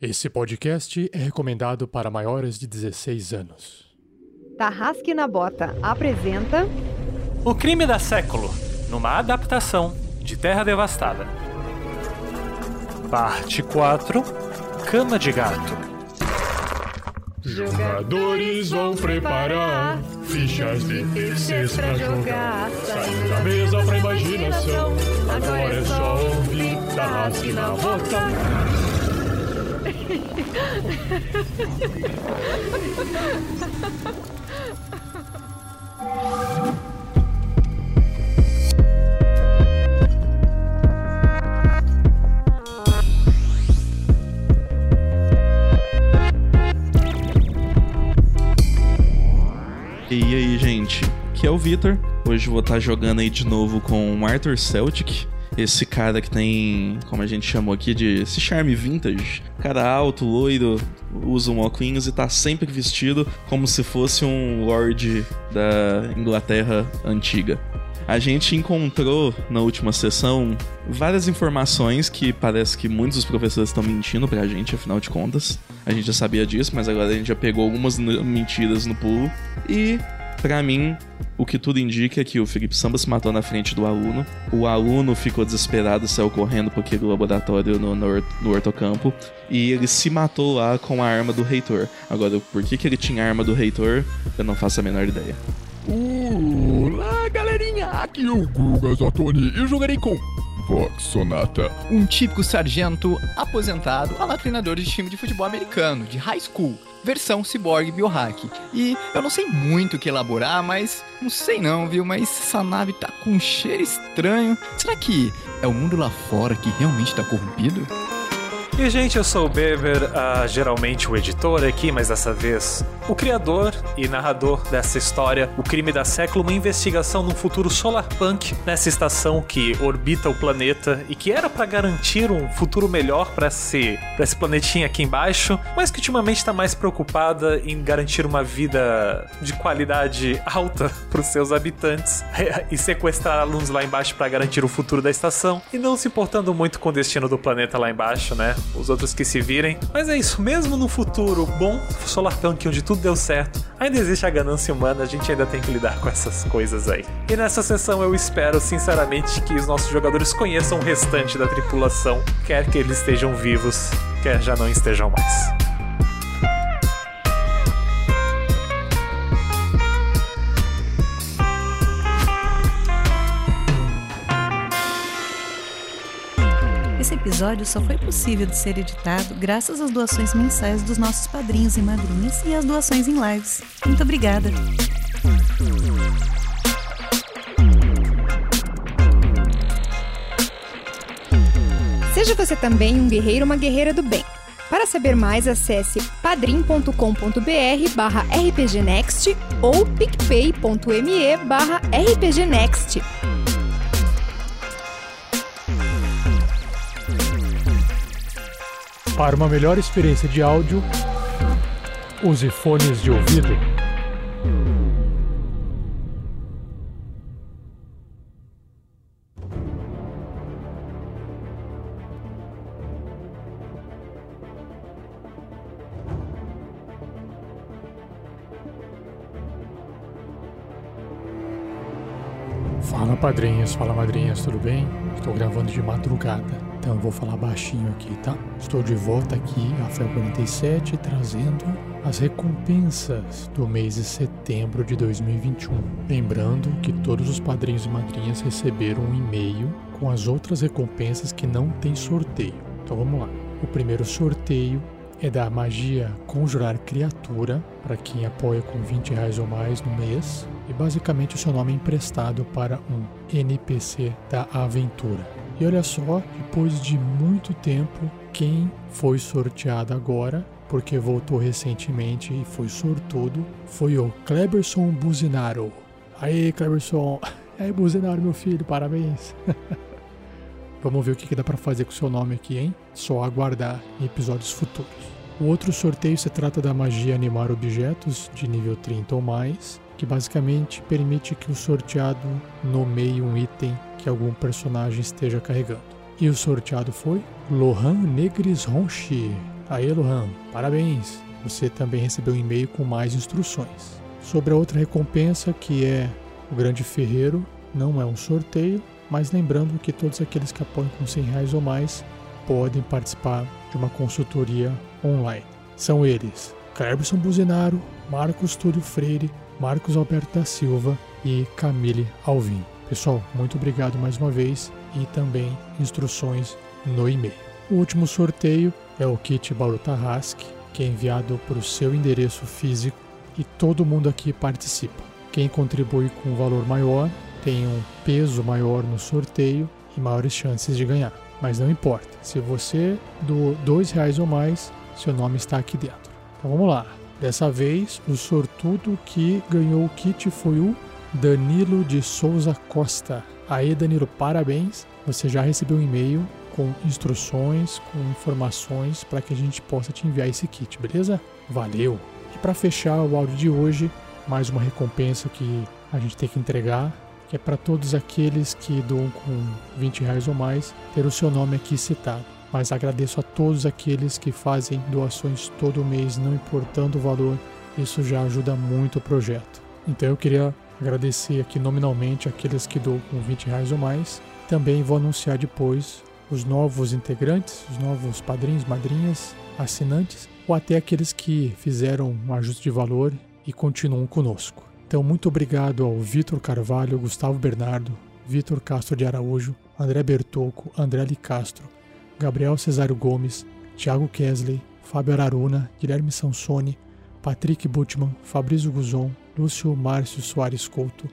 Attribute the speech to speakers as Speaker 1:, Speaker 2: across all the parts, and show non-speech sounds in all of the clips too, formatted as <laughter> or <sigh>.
Speaker 1: Esse podcast é recomendado para maiores de 16 anos.
Speaker 2: Tarrasque na Bota apresenta
Speaker 3: O Crime da Século, numa adaptação de Terra Devastada. Parte 4 Cama de Gato.
Speaker 4: Jogadores vão preparar fichas difíceis pra jogar. Saindo da mesa pra imaginação. Agora é só ouvir Tarrasque na Bota.
Speaker 5: E aí, gente? Aqui é o Vitor. Hoje vou estar jogando aí de novo com o Arthur Celtic. Esse cara que tem, como a gente chamou aqui, de esse charme vintage. Cara alto, loiro, usa um óculos e tá sempre vestido como se fosse um lord da Inglaterra antiga. A gente encontrou na última sessão várias informações que parece que muitos dos professores estão mentindo pra gente, afinal de contas. A gente já sabia disso, mas agora a gente já pegou algumas mentiras no pulo. E, pra mim, o que tudo indica é que o Felipe Samba se matou na frente do aluno. O aluno ficou desesperado, saiu correndo para aquele laboratório no, no, no ortocampo. E ele se matou lá com a arma do reitor. Agora, por que, que ele tinha a arma do reitor, eu não faço a menor ideia.
Speaker 4: Olá, galerinha! Aqui é o Guga Zatoni e eu jogarei com Vox Sonata.
Speaker 6: um típico sargento aposentado a lá treinador de time de futebol americano, de high school, versão cyborg biohack. E eu não sei muito o que elaborar, mas não sei não, viu? Mas essa nave tá com um cheiro estranho. Será que é o mundo lá fora que realmente tá corrompido?
Speaker 3: E, gente, eu sou o Beber, ah, geralmente o editor aqui, mas dessa vez o criador e narrador dessa história, O Crime da Século, uma investigação num futuro solarpunk nessa estação que orbita o planeta e que era pra garantir um futuro melhor pra esse, pra esse planetinha aqui embaixo, mas que ultimamente tá mais preocupada em garantir uma vida de qualidade alta <laughs> pros seus habitantes <laughs> e sequestrar alunos lá embaixo pra garantir o futuro da estação e não se importando muito com o destino do planeta lá embaixo, né? Os outros que se virem. Mas é isso, mesmo no futuro bom, solarpunk, onde tudo deu certo, ainda existe a ganância humana, a gente ainda tem que lidar com essas coisas aí. E nessa sessão eu espero, sinceramente, que os nossos jogadores conheçam o restante da tripulação, quer que eles estejam vivos, quer já não estejam mais.
Speaker 7: Esse episódio só foi possível de ser editado graças às doações mensais dos nossos padrinhos e madrinhas e às doações em lives. Muito obrigada!
Speaker 2: Seja você também um guerreiro ou uma guerreira do bem. Para saber mais, acesse padrim.com.br barra rpgnext ou picpay.me barra rpgnext.
Speaker 1: Para uma melhor experiência de áudio, use fones de ouvido. Fala padrinhos, fala madrinhas, tudo bem? Estou gravando de madrugada, então eu vou falar baixinho aqui, tá? Estou de volta aqui, Rafael 47, trazendo as recompensas do mês de setembro de 2021. Lembrando que todos os padrinhos e madrinhas receberam um e-mail com as outras recompensas que não tem sorteio. Então vamos lá. O primeiro sorteio é da magia Conjurar Criatura, para quem apoia com 20 reais ou mais no mês. E basicamente o seu nome é emprestado para um NPC da aventura. E olha só, depois de muito tempo, quem foi sorteado agora, porque voltou recentemente e foi sortudo, foi o Kleberson Buzinaro. Aí, Kleberson. Aí, <laughs> Buzinaro, meu filho, parabéns. <laughs> Vamos ver o que dá para fazer com o seu nome aqui, hein? Só aguardar em episódios futuros. O outro sorteio se trata da magia animar objetos de nível 30 ou mais, que basicamente permite que o sorteado nomeie um item que algum personagem esteja carregando. E o sorteado foi Lohan Negris Ronchi. Aê, Luhan, parabéns! Você também recebeu um e-mail com mais instruções. Sobre a outra recompensa, que é o Grande Ferreiro, não é um sorteio, mas lembrando que todos aqueles que apoiam com 100 reais ou mais podem participar de uma consultoria online. São eles Cleberson Buzinaro, Marcos Túlio Freire, Marcos Alberto da Silva e Camille Alvim. Pessoal, muito obrigado mais uma vez e também instruções no e-mail. O último sorteio é o kit Bauru Tarrasque, que é enviado para o seu endereço físico e todo mundo aqui participa. Quem contribui com um valor maior tem um peso maior no sorteio e maiores chances de ganhar. Mas não importa, se você doou dois reais ou mais, seu nome está aqui dentro. Então vamos lá. Dessa vez, o sortudo que ganhou o kit foi o Danilo de Souza Costa. Aí, Danilo, parabéns. Você já recebeu um e-mail com instruções, com informações para que a gente possa te enviar esse kit, beleza? Valeu! E para fechar o áudio de hoje, mais uma recompensa que a gente tem que entregar, que é para todos aqueles que doam com 20 reais ou mais, ter o seu nome aqui citado. Mas agradeço a todos aqueles que fazem doações todo mês, não importando o valor, isso já ajuda muito o projeto. Então eu queria agradecer aqui nominalmente aqueles que doam com 20 reais ou mais. Também vou anunciar depois os novos integrantes, os novos padrinhos, madrinhas, assinantes, ou até aqueles que fizeram um ajuste de valor e continuam conosco. Então, muito obrigado ao Vitor Carvalho, Gustavo Bernardo, Vitor Castro de Araújo, André Bertocco, André Li Castro, Gabriel Cesário Gomes, Thiago Kesley, Fábio Araruna, Guilherme Sansoni, Patrick Butman, Fabrício Guzon, Lúcio Márcio Soares Couto,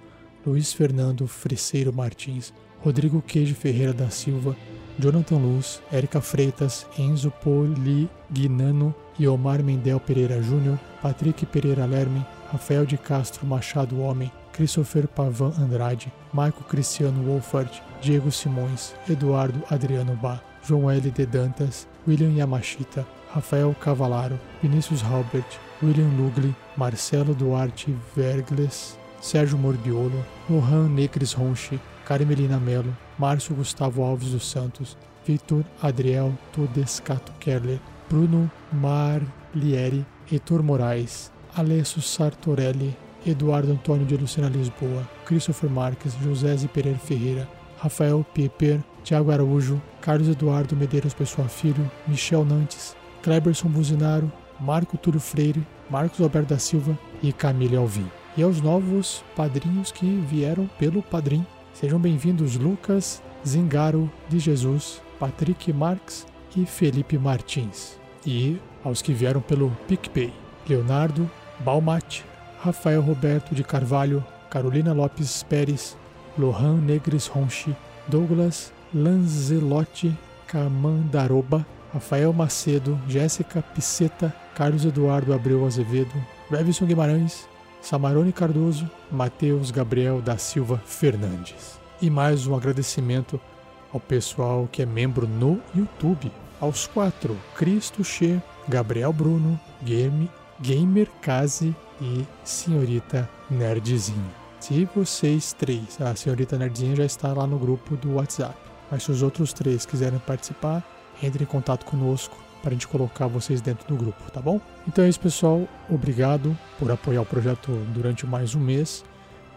Speaker 1: Luiz Fernando Freseiro Martins, Rodrigo Queijo Ferreira da Silva, Jonathan Luz, Érica Freitas, Enzo Polignano e Omar Mendel Pereira Júnior, Patrick Pereira Lerme, Rafael de Castro Machado Homem, Christopher Pavan Andrade, Marco Cristiano Wolfert, Diego Simões, Eduardo Adriano Bá, João L. de Dantas, William Yamashita, Rafael Cavalaro, Vinícius Halbert, William Lugli, Marcelo Duarte Vergles, Sérgio Morbiolo, Lohan Negres Ronchi, Carmelina Melo, Márcio Gustavo Alves dos Santos, Victor Adriel Todescato Kerler, Bruno Marlieri, Heitor Moraes, Alessio Sartorelli, Eduardo Antônio de Lucena Lisboa, Christopher Marques, José Pereira Ferreira, Rafael Pieper, Tiago Araújo, Carlos Eduardo Medeiros Pessoa Filho, Michel Nantes, Kleberson Buzinaro, Marco Túlio Freire, Marcos Alberto da Silva e Camille Alvim. E aos novos padrinhos que vieram pelo Padrim Sejam bem-vindos Lucas Zingaro de Jesus, Patrick Marques e Felipe Martins. E aos que vieram pelo PicPay, Leonardo Balmat, Rafael Roberto de Carvalho, Carolina Lopes Pérez, Lohan Negres Ronchi, Douglas Lanzelotti Camandaroba, Rafael Macedo, Jéssica Piceta, Carlos Eduardo Abreu Azevedo, Revison Guimarães, Samarone Cardoso, Matheus Gabriel da Silva Fernandes. E mais um agradecimento ao pessoal que é membro no YouTube. Aos quatro, Cristo Che, Gabriel Bruno, Game, Gamer Kazi e Senhorita Nerdzinho. Se vocês três, a Senhorita Nerdzinha já está lá no grupo do WhatsApp. Mas se os outros três quiserem participar, entre em contato conosco para a gente colocar vocês dentro do grupo, tá bom? Então é isso, pessoal. Obrigado por apoiar o projeto durante mais um mês.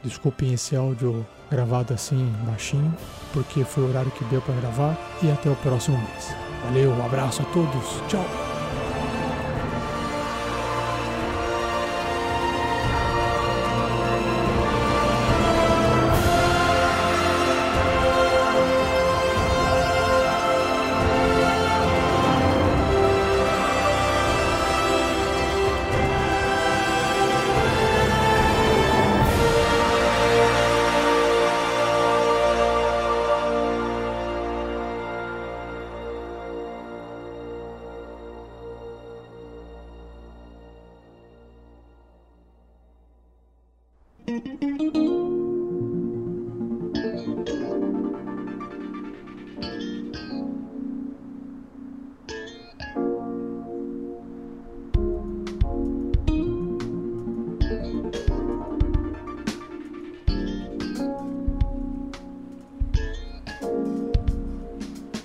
Speaker 1: Desculpem esse áudio gravado assim baixinho, porque foi o horário que deu para gravar. E até o próximo mês. Valeu, um abraço a todos. Tchau.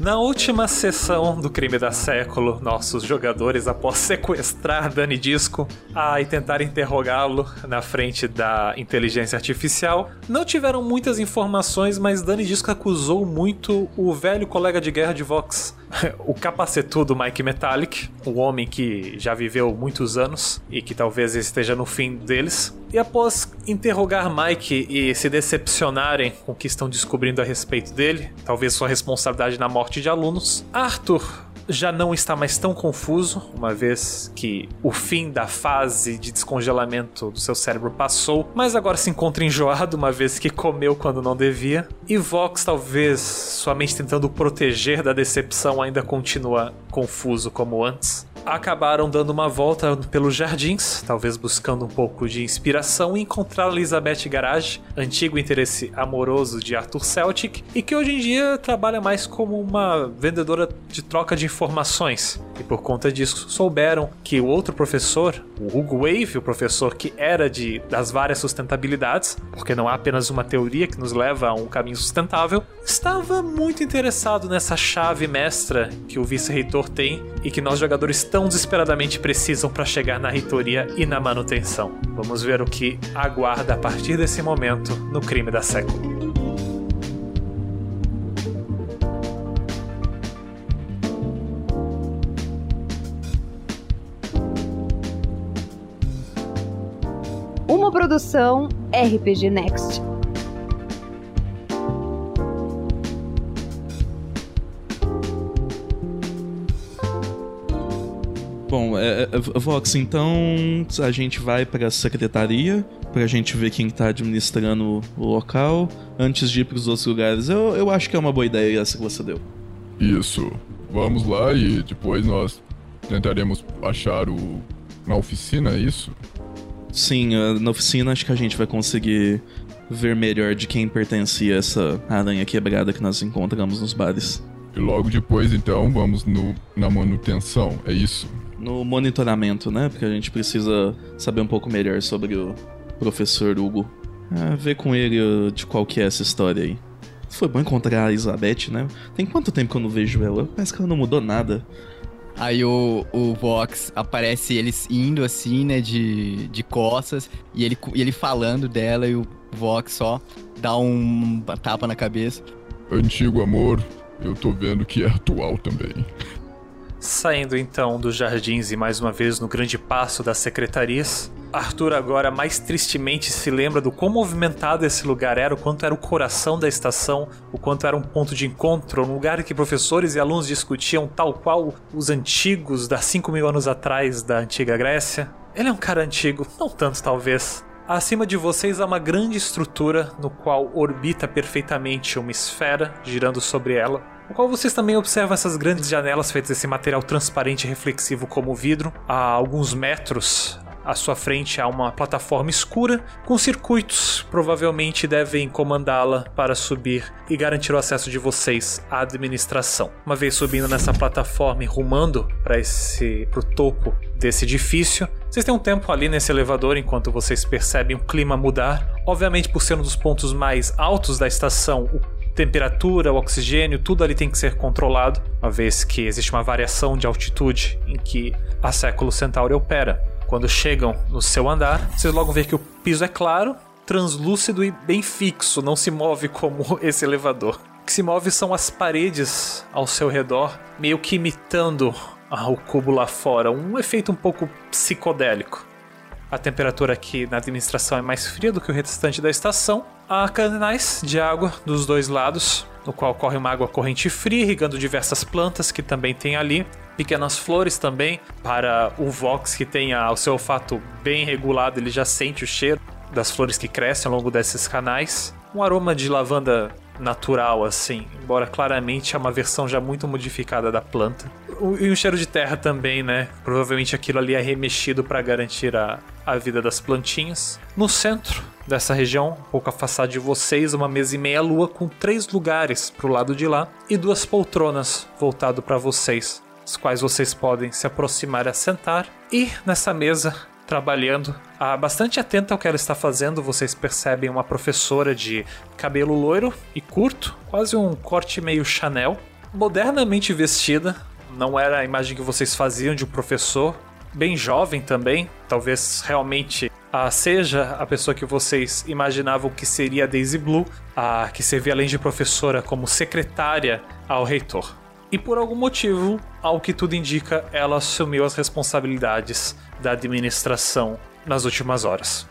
Speaker 3: Na última sessão do Crime da Século, nossos jogadores, após sequestrar Dani Disco ah, e tentar interrogá-lo na frente da inteligência artificial, não tiveram muitas informações, mas Dani Disco acusou muito o velho colega de guerra de Vox, <laughs> o capacetudo Mike Metallic, o homem que já viveu muitos anos e que talvez esteja no fim deles. E após interrogar Mike e se decepcionarem com o que estão descobrindo a respeito dele, talvez sua responsabilidade na morte de alunos, Arthur já não está mais tão confuso, uma vez que o fim da fase de descongelamento do seu cérebro passou, mas agora se encontra enjoado, uma vez que comeu quando não devia. E Vox, talvez sua mente tentando proteger da decepção, ainda continua confuso como antes acabaram dando uma volta pelos jardins, talvez buscando um pouco de inspiração, e encontraram Elizabeth Garage, antigo interesse amoroso de Arthur Celtic, e que hoje em dia trabalha mais como uma vendedora de troca de informações. E por conta disso, souberam que o outro professor, o Hugo Wave, o professor que era de das várias sustentabilidades, porque não há apenas uma teoria que nos leva a um caminho sustentável, estava muito interessado nessa chave mestra que o vice-reitor tem e que nós jogadores tão desesperadamente precisam para chegar na reitoria e na manutenção. Vamos ver o que aguarda a partir desse momento no crime da século.
Speaker 2: Uma produção RPG Next.
Speaker 5: Bom, é, é, Vox, então a gente vai para a secretaria para a gente ver quem está administrando o local antes de ir para os outros lugares. Eu, eu acho que é uma boa ideia essa que você deu.
Speaker 4: Isso. Vamos lá e depois nós tentaremos achar o. na oficina, é isso?
Speaker 5: Sim, eh, na oficina acho que a gente vai conseguir ver melhor de quem pertencia essa aranha quebrada que nós encontramos nos bares.
Speaker 4: E logo depois, então, vamos no, na manutenção, é isso?
Speaker 5: No monitoramento, né? Porque a gente precisa saber um pouco melhor sobre o professor Hugo. É, ver com ele de qual que é essa história aí. Foi bom encontrar a Elizabeth, né? Tem quanto tempo que eu não vejo ela? Parece que ela não mudou nada.
Speaker 6: Aí o, o Vox aparece eles indo assim, né, de, de costas, e ele, e ele falando dela, e o Vox só dá um, uma tapa na cabeça.
Speaker 4: Antigo amor, eu tô vendo que é atual também.
Speaker 3: Saindo então dos jardins e mais uma vez no grande passo das secretarias, Arthur agora mais tristemente se lembra do quão movimentado esse lugar era, o quanto era o coração da estação, o quanto era um ponto de encontro, um lugar que professores e alunos discutiam tal qual os antigos da 5 mil anos atrás da antiga Grécia. Ele é um cara antigo, não tanto talvez, Acima de vocês há uma grande estrutura no qual orbita perfeitamente uma esfera girando sobre ela, no qual vocês também observam essas grandes janelas feitas desse material transparente e reflexivo como vidro. A alguns metros à sua frente há uma plataforma escura com circuitos, provavelmente devem comandá-la para subir e garantir o acesso de vocês à administração. Uma vez subindo nessa plataforma e rumando para esse pro topo desse edifício, vocês têm um tempo ali nesse elevador enquanto vocês percebem o clima mudar. Obviamente, por ser um dos pontos mais altos da estação, temperatura, o oxigênio, tudo ali tem que ser controlado, uma vez que existe uma variação de altitude em que a Século Centauri opera. Quando chegam no seu andar, vocês logo veem que o piso é claro, translúcido e bem fixo, não se move como <laughs> esse elevador. O que se move são as paredes ao seu redor, meio que imitando o cubo lá fora, um efeito um pouco psicodélico. A temperatura aqui na administração é mais fria do que o restante da estação. Há canais de água dos dois lados, no qual corre uma água corrente fria, irrigando diversas plantas que também tem ali. Pequenas flores também, para o Vox que tem o seu olfato bem regulado, ele já sente o cheiro das flores que crescem ao longo desses canais. Um aroma de lavanda natural, assim, embora claramente é uma versão já muito modificada da planta. E um cheiro de terra também, né? Provavelmente aquilo ali é remexido para garantir a, a vida das plantinhas. No centro dessa região, um pouco afastado de vocês, uma mesa e meia lua com três lugares pro lado de lá e duas poltronas voltado para vocês, as quais vocês podem se aproximar e assentar. E nessa mesa trabalhando. Bastante atenta ao que ela está fazendo, vocês percebem uma professora de cabelo loiro e curto, quase um corte meio Chanel, modernamente vestida. Não era a imagem que vocês faziam de um professor. Bem jovem também. Talvez realmente ah, seja a pessoa que vocês imaginavam que seria a Daisy Blue, a que servia além de professora como secretária ao reitor. E por algum motivo, ao que tudo indica, ela assumiu as responsabilidades da administração nas últimas horas.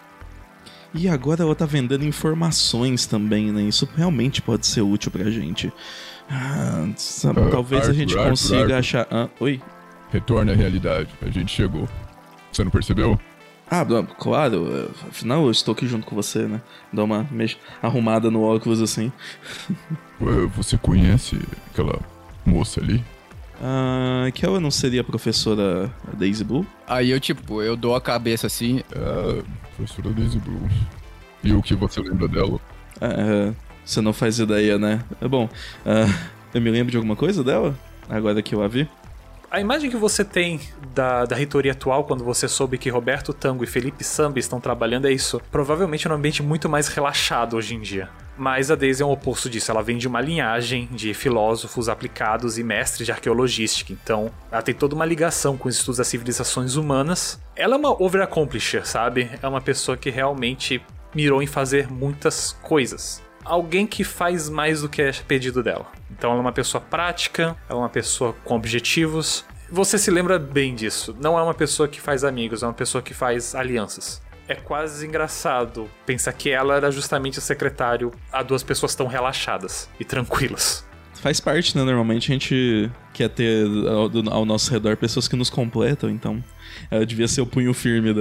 Speaker 5: E agora ela tá vendendo informações também, né? Isso realmente pode ser útil pra gente. Ah, sabe,
Speaker 4: Ah,
Speaker 5: talvez a gente
Speaker 4: Arthur,
Speaker 5: consiga
Speaker 4: Arthur.
Speaker 5: achar. Ah, oi?
Speaker 4: Retorne à realidade. A gente chegou. Você não percebeu?
Speaker 5: Ah, claro, é, afinal eu estou aqui junto com você, né? Dá uma mex- arrumada no óculos assim. <laughs>
Speaker 4: Ué, Você conhece aquela moça ali?
Speaker 5: Ah, que ela não seria a professora Daisy Blue?
Speaker 6: Aí eu, tipo, eu dou a cabeça assim.
Speaker 4: É, professora Daisy Blue. E o que você lembra dela?
Speaker 5: Ah, você não faz ideia, né? É bom. ah, eu me lembro de alguma coisa dela? Agora que eu a vi?
Speaker 3: A imagem que você tem da, da reitoria atual, quando você soube que Roberto Tango e Felipe Samba estão trabalhando, é isso. Provavelmente num ambiente muito mais relaxado hoje em dia. Mas a Daisy é um oposto disso. Ela vem de uma linhagem de filósofos aplicados e mestres de arqueologística. Então, ela tem toda uma ligação com os estudos das civilizações humanas. Ela é uma over-accomplisher, sabe? É uma pessoa que realmente mirou em fazer muitas coisas alguém que faz mais do que é pedido dela. Então ela é uma pessoa prática, ela é uma pessoa com objetivos. Você se lembra bem disso. Não é uma pessoa que faz amigos, é uma pessoa que faz alianças. É quase engraçado pensar que ela era justamente o secretário a duas pessoas tão relaxadas e tranquilas.
Speaker 5: Faz parte, né? Normalmente a gente quer ter ao, ao nosso redor pessoas que nos completam, então ela devia ser o punho firme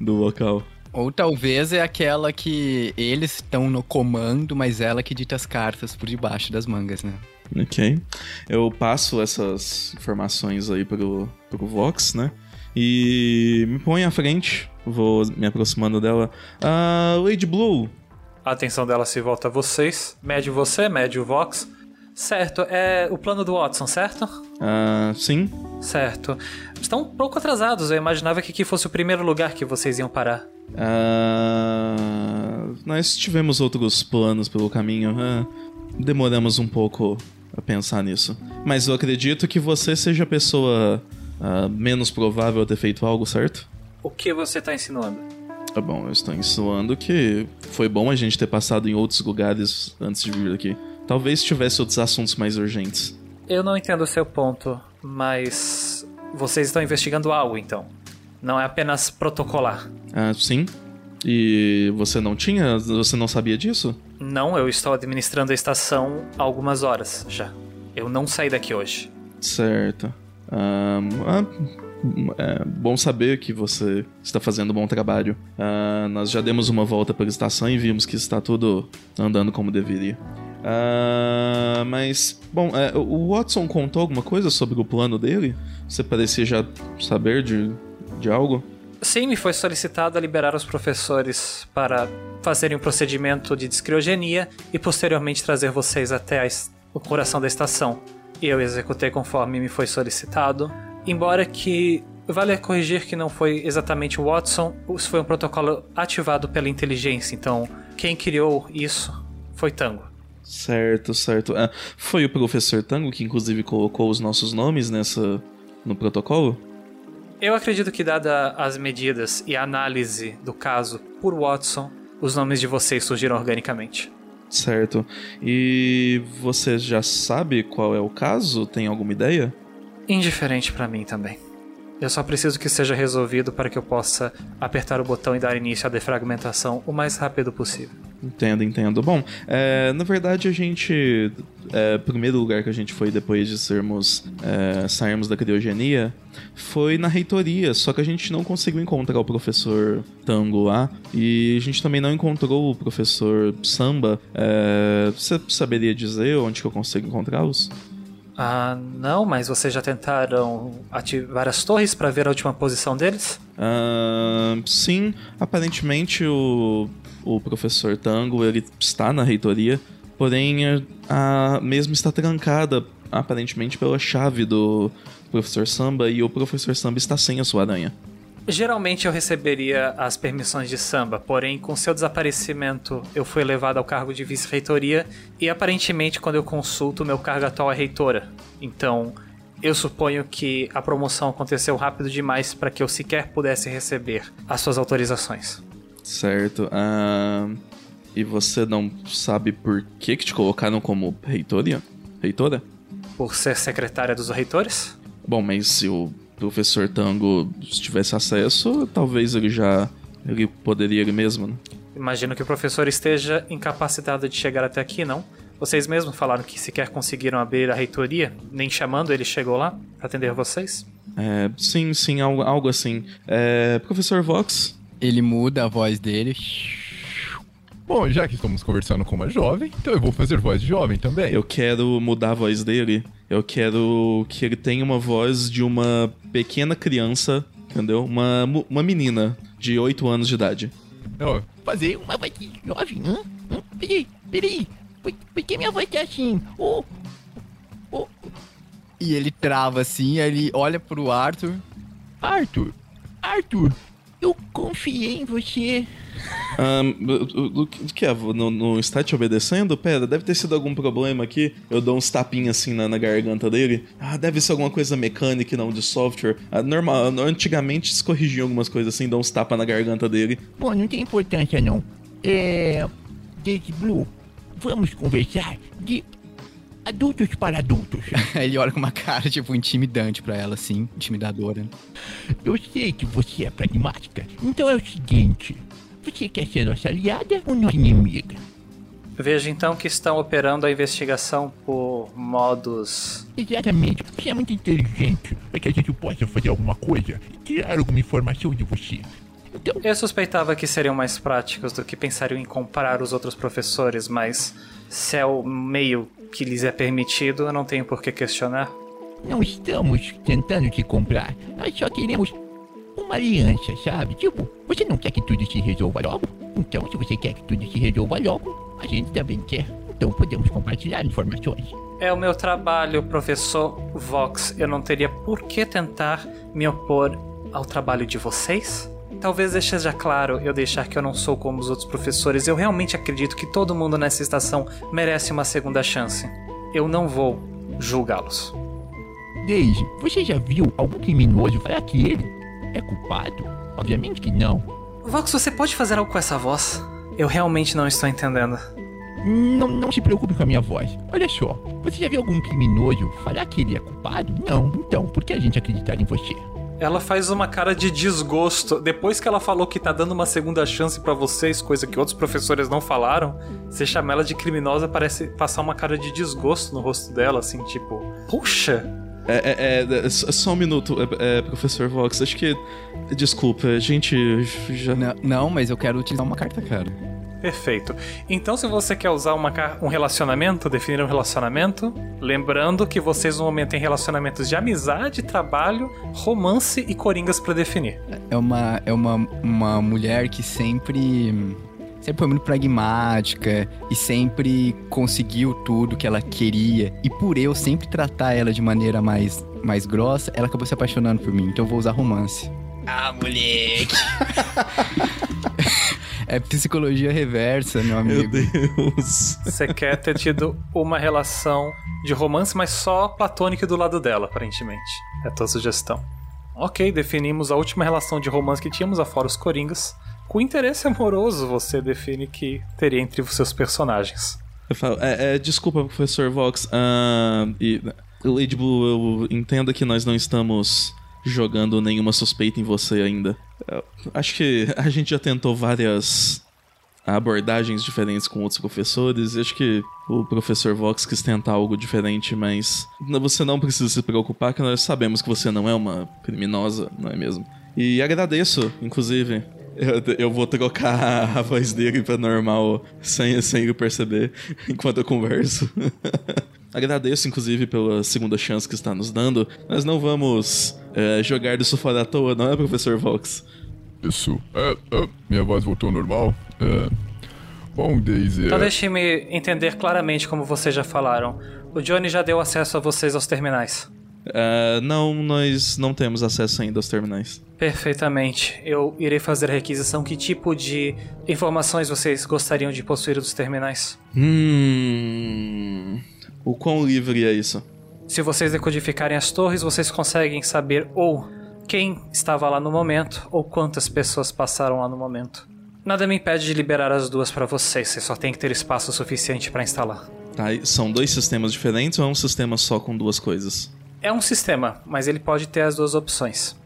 Speaker 5: do local.
Speaker 6: Ou talvez é aquela que eles estão no comando, mas ela que dita as cartas por debaixo das mangas, né?
Speaker 5: Ok. Eu passo essas informações aí pro, pro Vox, né? E me põe à frente. Vou me aproximando dela. Ah, Lady Blue.
Speaker 3: A atenção dela se volta a vocês. Mede você, mede o Vox. Certo, é o plano do Watson, certo?
Speaker 5: Ah, sim.
Speaker 3: Certo. Estão um pouco atrasados. Eu imaginava que aqui fosse o primeiro lugar que vocês iam parar.
Speaker 5: Ah, nós tivemos outros planos pelo caminho. Ah, demoramos um pouco a pensar nisso. Mas eu acredito que você seja a pessoa ah, menos provável a ter feito algo, certo?
Speaker 3: O que você está insinuando?
Speaker 5: Tá bom, eu estou insinuando que foi bom a gente ter passado em outros lugares antes de vir aqui. Talvez tivesse outros assuntos mais urgentes.
Speaker 3: Eu não entendo o seu ponto, mas vocês estão investigando algo, então. Não é apenas protocolar.
Speaker 5: Ah, sim? E você não tinha? Você não sabia disso?
Speaker 3: Não, eu estou administrando a estação há algumas horas já. Eu não saí daqui hoje.
Speaker 5: Certo. Ahn, ah, é bom saber que você está fazendo um bom trabalho. Ah, nós já demos uma volta pela estação e vimos que está tudo andando como deveria. Ah, mas, bom, é, o Watson contou alguma coisa sobre o plano dele? Você parecia já saber de, de algo?
Speaker 3: Sim, me foi solicitado a liberar os professores para fazerem um procedimento de descriogenia e posteriormente trazer vocês até a o coração da estação. E eu executei conforme me foi solicitado. Embora que vale corrigir que não foi exatamente o Watson, isso foi um protocolo ativado pela inteligência, então quem criou isso foi Tango.
Speaker 5: Certo, certo. Ah, foi o professor Tango que inclusive colocou os nossos nomes nessa no protocolo?
Speaker 3: Eu acredito que, dada as medidas e a análise do caso por Watson, os nomes de vocês surgiram organicamente.
Speaker 5: Certo. E você já sabe qual é o caso? Tem alguma ideia?
Speaker 3: Indiferente pra mim também. Eu só preciso que seja resolvido para que eu possa apertar o botão e dar início à defragmentação o mais rápido possível.
Speaker 5: Entendo, entendo. Bom, é, na verdade a gente. É, primeiro lugar que a gente foi depois de sermos. É, sairmos da criogenia foi na reitoria, só que a gente não conseguiu encontrar o professor Tango lá. E a gente também não encontrou o professor Samba. É, você saberia dizer onde que eu consigo encontrá-los?
Speaker 3: Ah, não, mas vocês já tentaram ativar as torres para ver a última posição deles?
Speaker 5: Ah, sim, aparentemente o, o professor Tango ele está na reitoria, porém a, a mesma está trancada aparentemente pela chave do professor Samba e o professor Samba está sem a sua aranha.
Speaker 3: Geralmente eu receberia as permissões de samba, porém, com seu desaparecimento, eu fui elevado ao cargo de vice-reitoria e aparentemente, quando eu consulto, meu cargo atual é reitora. Então, eu suponho que a promoção aconteceu rápido demais para que eu sequer pudesse receber as suas autorizações.
Speaker 5: Certo. Ah, e você não sabe por que, que te colocaram como reitoria? Reitora?
Speaker 3: Por ser secretária dos reitores?
Speaker 5: Bom, mas se o professor Tango tivesse acesso, talvez ele já. Ele poderia ele mesmo, né?
Speaker 3: Imagino que o professor esteja incapacitado de chegar até aqui, não? Vocês mesmos falaram que sequer conseguiram abrir a reitoria, nem chamando ele chegou lá para atender vocês?
Speaker 5: É, sim, sim, algo, algo assim. É, professor Vox?
Speaker 6: Ele muda a voz dele.
Speaker 4: Bom, já que estamos conversando com uma jovem, então eu vou fazer voz de jovem também.
Speaker 5: Eu quero mudar a voz dele. Eu quero que ele tenha uma voz de uma pequena criança, entendeu? Uma, uma menina de 8 anos de idade.
Speaker 4: Ó,
Speaker 8: Fazer uma voz de jovem, hã? Hã? Peraí, peraí. Por, por que minha voz tá assim? Oh, oh,
Speaker 6: E ele trava assim, aí ele olha pro Arthur.
Speaker 8: Arthur, Arthur, eu confiei em você.
Speaker 5: Ahn, o, o- o que é? Não, está te obedecendo? Pera, deve ter sido algum problema aqui. Eu dou uns tapinhas assim na, na garganta dele. Ah, deve ser alguma coisa mecânica e não de software. Ah, normal, antigamente se corrigiam algumas coisas assim, dou uns tapas na garganta dele.
Speaker 8: Bom, não tem importância não. É. Daisy Blue, vamos conversar de adultos para adultos. <laughs>
Speaker 6: Ele olha com uma cara, tipo, intimidante pra ela, assim, intimidadora.
Speaker 8: Eu sei que você é pragmática, então é o seguinte: você quer ser nossa aliada ou nossa inimiga?
Speaker 3: Vejo então que estão operando a investigação por modos.
Speaker 8: Exatamente, você é muito inteligente para que a gente possa fazer alguma coisa e tirar alguma informação de você. Então,
Speaker 3: Eu suspeitava que seriam mais práticos do que pensariam em comparar os outros professores, mas se é o meio que lhes é permitido, eu não tenho por que questionar.
Speaker 8: não estamos tentando te comprar, nós só queremos uma aliança, sabe? Tipo, você não quer que tudo se resolva logo? Então, se você quer que tudo se resolva logo, a gente também quer. Então, podemos compartilhar informações.
Speaker 3: É o meu trabalho, professor Vox. Eu não teria por que tentar me opor ao trabalho de vocês? Talvez seja claro eu deixar que eu não sou como os outros professores. Eu realmente acredito que todo mundo nessa estação merece uma segunda chance. Eu não vou julgá-los.
Speaker 8: Daisy, você já viu algum criminoso falar que ele é culpado? Obviamente que não.
Speaker 3: Vox, você pode fazer algo com essa voz? Eu realmente não estou entendendo.
Speaker 8: Não, não se preocupe com a minha voz. Olha só, você já viu algum criminoso falar que ele é culpado? Não. Então, por que a gente acreditar em você?
Speaker 3: Ela faz uma cara de desgosto. Depois que ela falou que tá dando uma segunda chance pra vocês, coisa que outros professores não falaram, você chama ela de criminosa, parece passar uma cara de desgosto no rosto dela, assim, tipo, puxa!
Speaker 5: É, é, é, só só um minuto, é, é, professor Vox. Acho que. Desculpa, a gente já.
Speaker 6: Não, não, mas eu quero utilizar uma carta, cara.
Speaker 3: Perfeito. Então, se você quer usar uma, um relacionamento, definir um relacionamento, lembrando que vocês no momento têm relacionamentos de amizade, trabalho, romance e coringas pra definir.
Speaker 6: É uma, é uma, uma mulher que sempre. Sempre foi muito pragmática e sempre conseguiu tudo que ela queria. E por eu sempre tratar ela de maneira mais, mais grossa, ela acabou se apaixonando por mim. Então eu vou usar romance.
Speaker 8: Ah, moleque! <laughs>
Speaker 6: É psicologia reversa, meu
Speaker 5: Meu
Speaker 6: amigo.
Speaker 5: Deus.
Speaker 3: Você quer ter tido uma relação de romance, mas só platônica do lado dela, aparentemente. É a tua sugestão. Ok, definimos a última relação de romance que tínhamos, afora os Coringas. Com interesse amoroso, você define que teria entre os seus personagens.
Speaker 5: Eu falo, é, é, desculpa, professor Vox. ah, e, Lady Blue, eu entendo que nós não estamos jogando nenhuma suspeita em você ainda. Eu acho que a gente já tentou várias abordagens diferentes com outros professores. Acho que o professor Vox quis tentar algo diferente, mas você não precisa se preocupar, que nós sabemos que você não é uma criminosa, não é mesmo? E agradeço, inclusive. Eu, eu vou trocar a voz dele pra normal sem, sem ele perceber <laughs> enquanto eu converso. <laughs> Agradeço, inclusive, pela segunda chance que está nos dando. Nós não vamos é, jogar disso fora à toa, não é, professor Vox?
Speaker 4: Isso. É, é, minha voz voltou ao normal. É. Bom, Daisy.
Speaker 3: Então
Speaker 4: é,
Speaker 3: deixe-me entender claramente como vocês já falaram. O Johnny já deu acesso a vocês aos terminais.
Speaker 5: Ah, não, nós não temos acesso ainda aos terminais.
Speaker 3: Perfeitamente. Eu irei fazer a requisição. Que tipo de informações vocês gostariam de possuir dos terminais?
Speaker 5: Hum. O quão livre é isso?
Speaker 3: Se vocês decodificarem as torres, vocês conseguem saber ou quem estava lá no momento ou quantas pessoas passaram lá no momento. Nada me impede de liberar as duas para vocês, vocês só tem que ter espaço suficiente para instalar.
Speaker 5: Tá, são dois sistemas diferentes ou é um sistema só com duas coisas?
Speaker 3: É um sistema, mas ele pode ter as duas opções.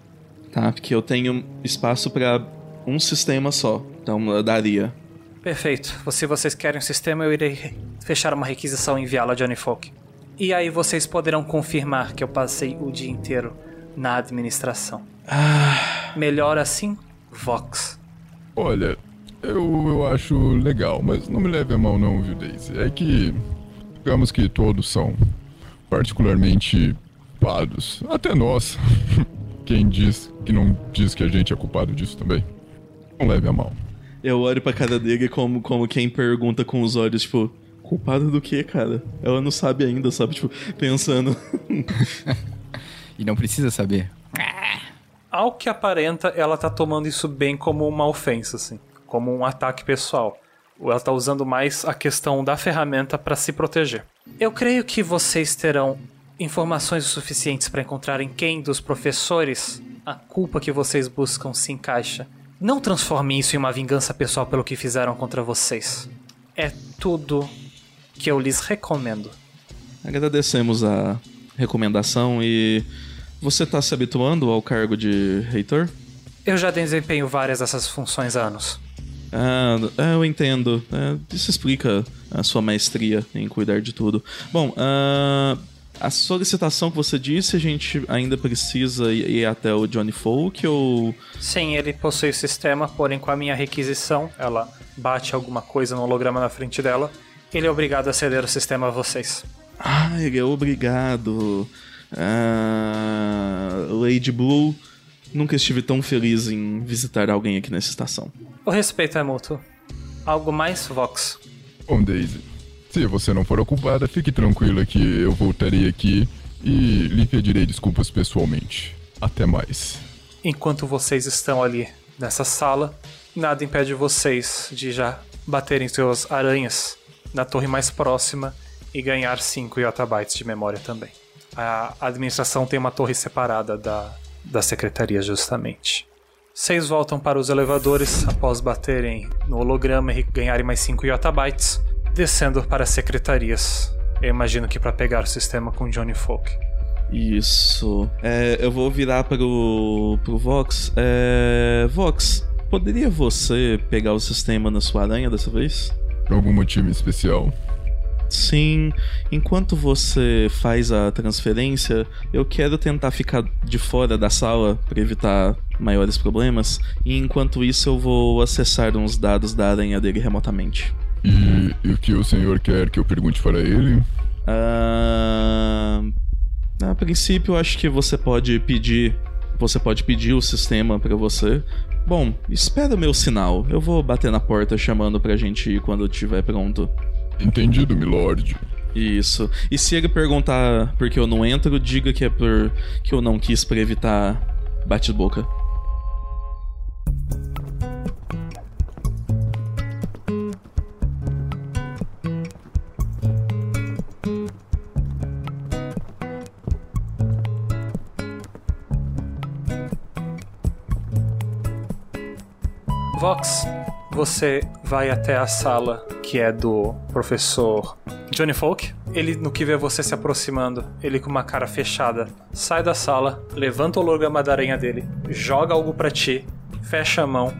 Speaker 5: Tá, porque eu tenho espaço pra um sistema só. Então eu daria.
Speaker 3: Perfeito. Se vocês querem um sistema, eu irei fechar uma requisição e enviá-la a Johnny Folk. E aí vocês poderão confirmar que eu passei o dia inteiro na administração. Melhor assim, Vox.
Speaker 4: Olha, eu, eu acho legal, mas não me leve a mal não, viu, Daisy? É que, digamos que todos são particularmente culpados. Até nós. <laughs> Quem diz que não diz que a gente é culpado disso também? Não leve a mal.
Speaker 5: Eu olho pra cara dele como, como quem pergunta com os olhos, tipo, culpado do que, cara? Ela não sabe ainda, sabe? Tipo, pensando. <laughs>
Speaker 6: E não precisa saber.
Speaker 3: Ao que aparenta, ela tá tomando isso bem como uma ofensa, assim. Como um ataque pessoal. Ela tá usando mais a questão da ferramenta para se proteger. Eu creio que vocês terão informações o suficientes para encontrarem quem dos professores a culpa que vocês buscam se encaixa. Não transforme isso em uma vingança pessoal pelo que fizeram contra vocês. É tudo que eu lhes recomendo.
Speaker 5: Agradecemos a recomendação e. Você tá se habituando ao cargo de reitor?
Speaker 3: Eu já desempenho várias dessas funções há anos.
Speaker 5: Ah, é, eu entendo. É, isso explica a sua maestria em cuidar de tudo. Bom, ah, a solicitação que você disse, a gente ainda precisa ir ir até o Johnny Folk ou.
Speaker 3: Sim, ele possui o sistema, porém com a minha requisição, ela bate alguma coisa no holograma na frente dela. Ele é obrigado a ceder o sistema a vocês.
Speaker 5: Ah, ele é obrigado. Ah, Lady Blue, nunca estive tão feliz em visitar alguém aqui nessa estação.
Speaker 3: O respeito é mútuo. Algo mais, Vox?
Speaker 4: Bom, Daisy, se você não for ocupada, fique tranquila que eu voltarei aqui e lhe pedirei desculpas pessoalmente. Até mais.
Speaker 3: Enquanto vocês estão ali nessa sala, nada impede vocês de já baterem suas aranhas na torre mais próxima e ganhar 5 yottabytes de memória também. A administração tem uma torre separada da, da secretaria, justamente. Vocês voltam para os elevadores após baterem no holograma e ganharem mais 5 yottabytes, descendo para as secretarias. Eu imagino que para pegar o sistema com Johnny Folk.
Speaker 5: Isso. É, eu vou virar pro, pro Vox. É, Vox, poderia você pegar o sistema na sua aranha dessa vez?
Speaker 4: Por algum motivo especial?
Speaker 5: Sim, enquanto você faz a transferência, eu quero tentar ficar de fora da sala para evitar maiores problemas, e enquanto isso eu vou acessar uns dados da aranha dele remotamente.
Speaker 4: E, e o que o senhor quer que eu pergunte para ele?
Speaker 5: Ah, a princípio, eu acho que você pode pedir. Você pode pedir o sistema pra você. Bom, espera o meu sinal. Eu vou bater na porta chamando pra gente ir quando estiver pronto.
Speaker 4: Entendido, milord.
Speaker 5: Isso. E se ele perguntar por que eu não entro, diga que é por que eu não quis pra evitar bate-boca.
Speaker 3: Vox, você vai até a sala que é do professor Johnny Folk. Ele, no que vê você se aproximando, ele com uma cara fechada, sai da sala, levanta o holograma da aranha dele, joga algo pra ti, fecha a mão,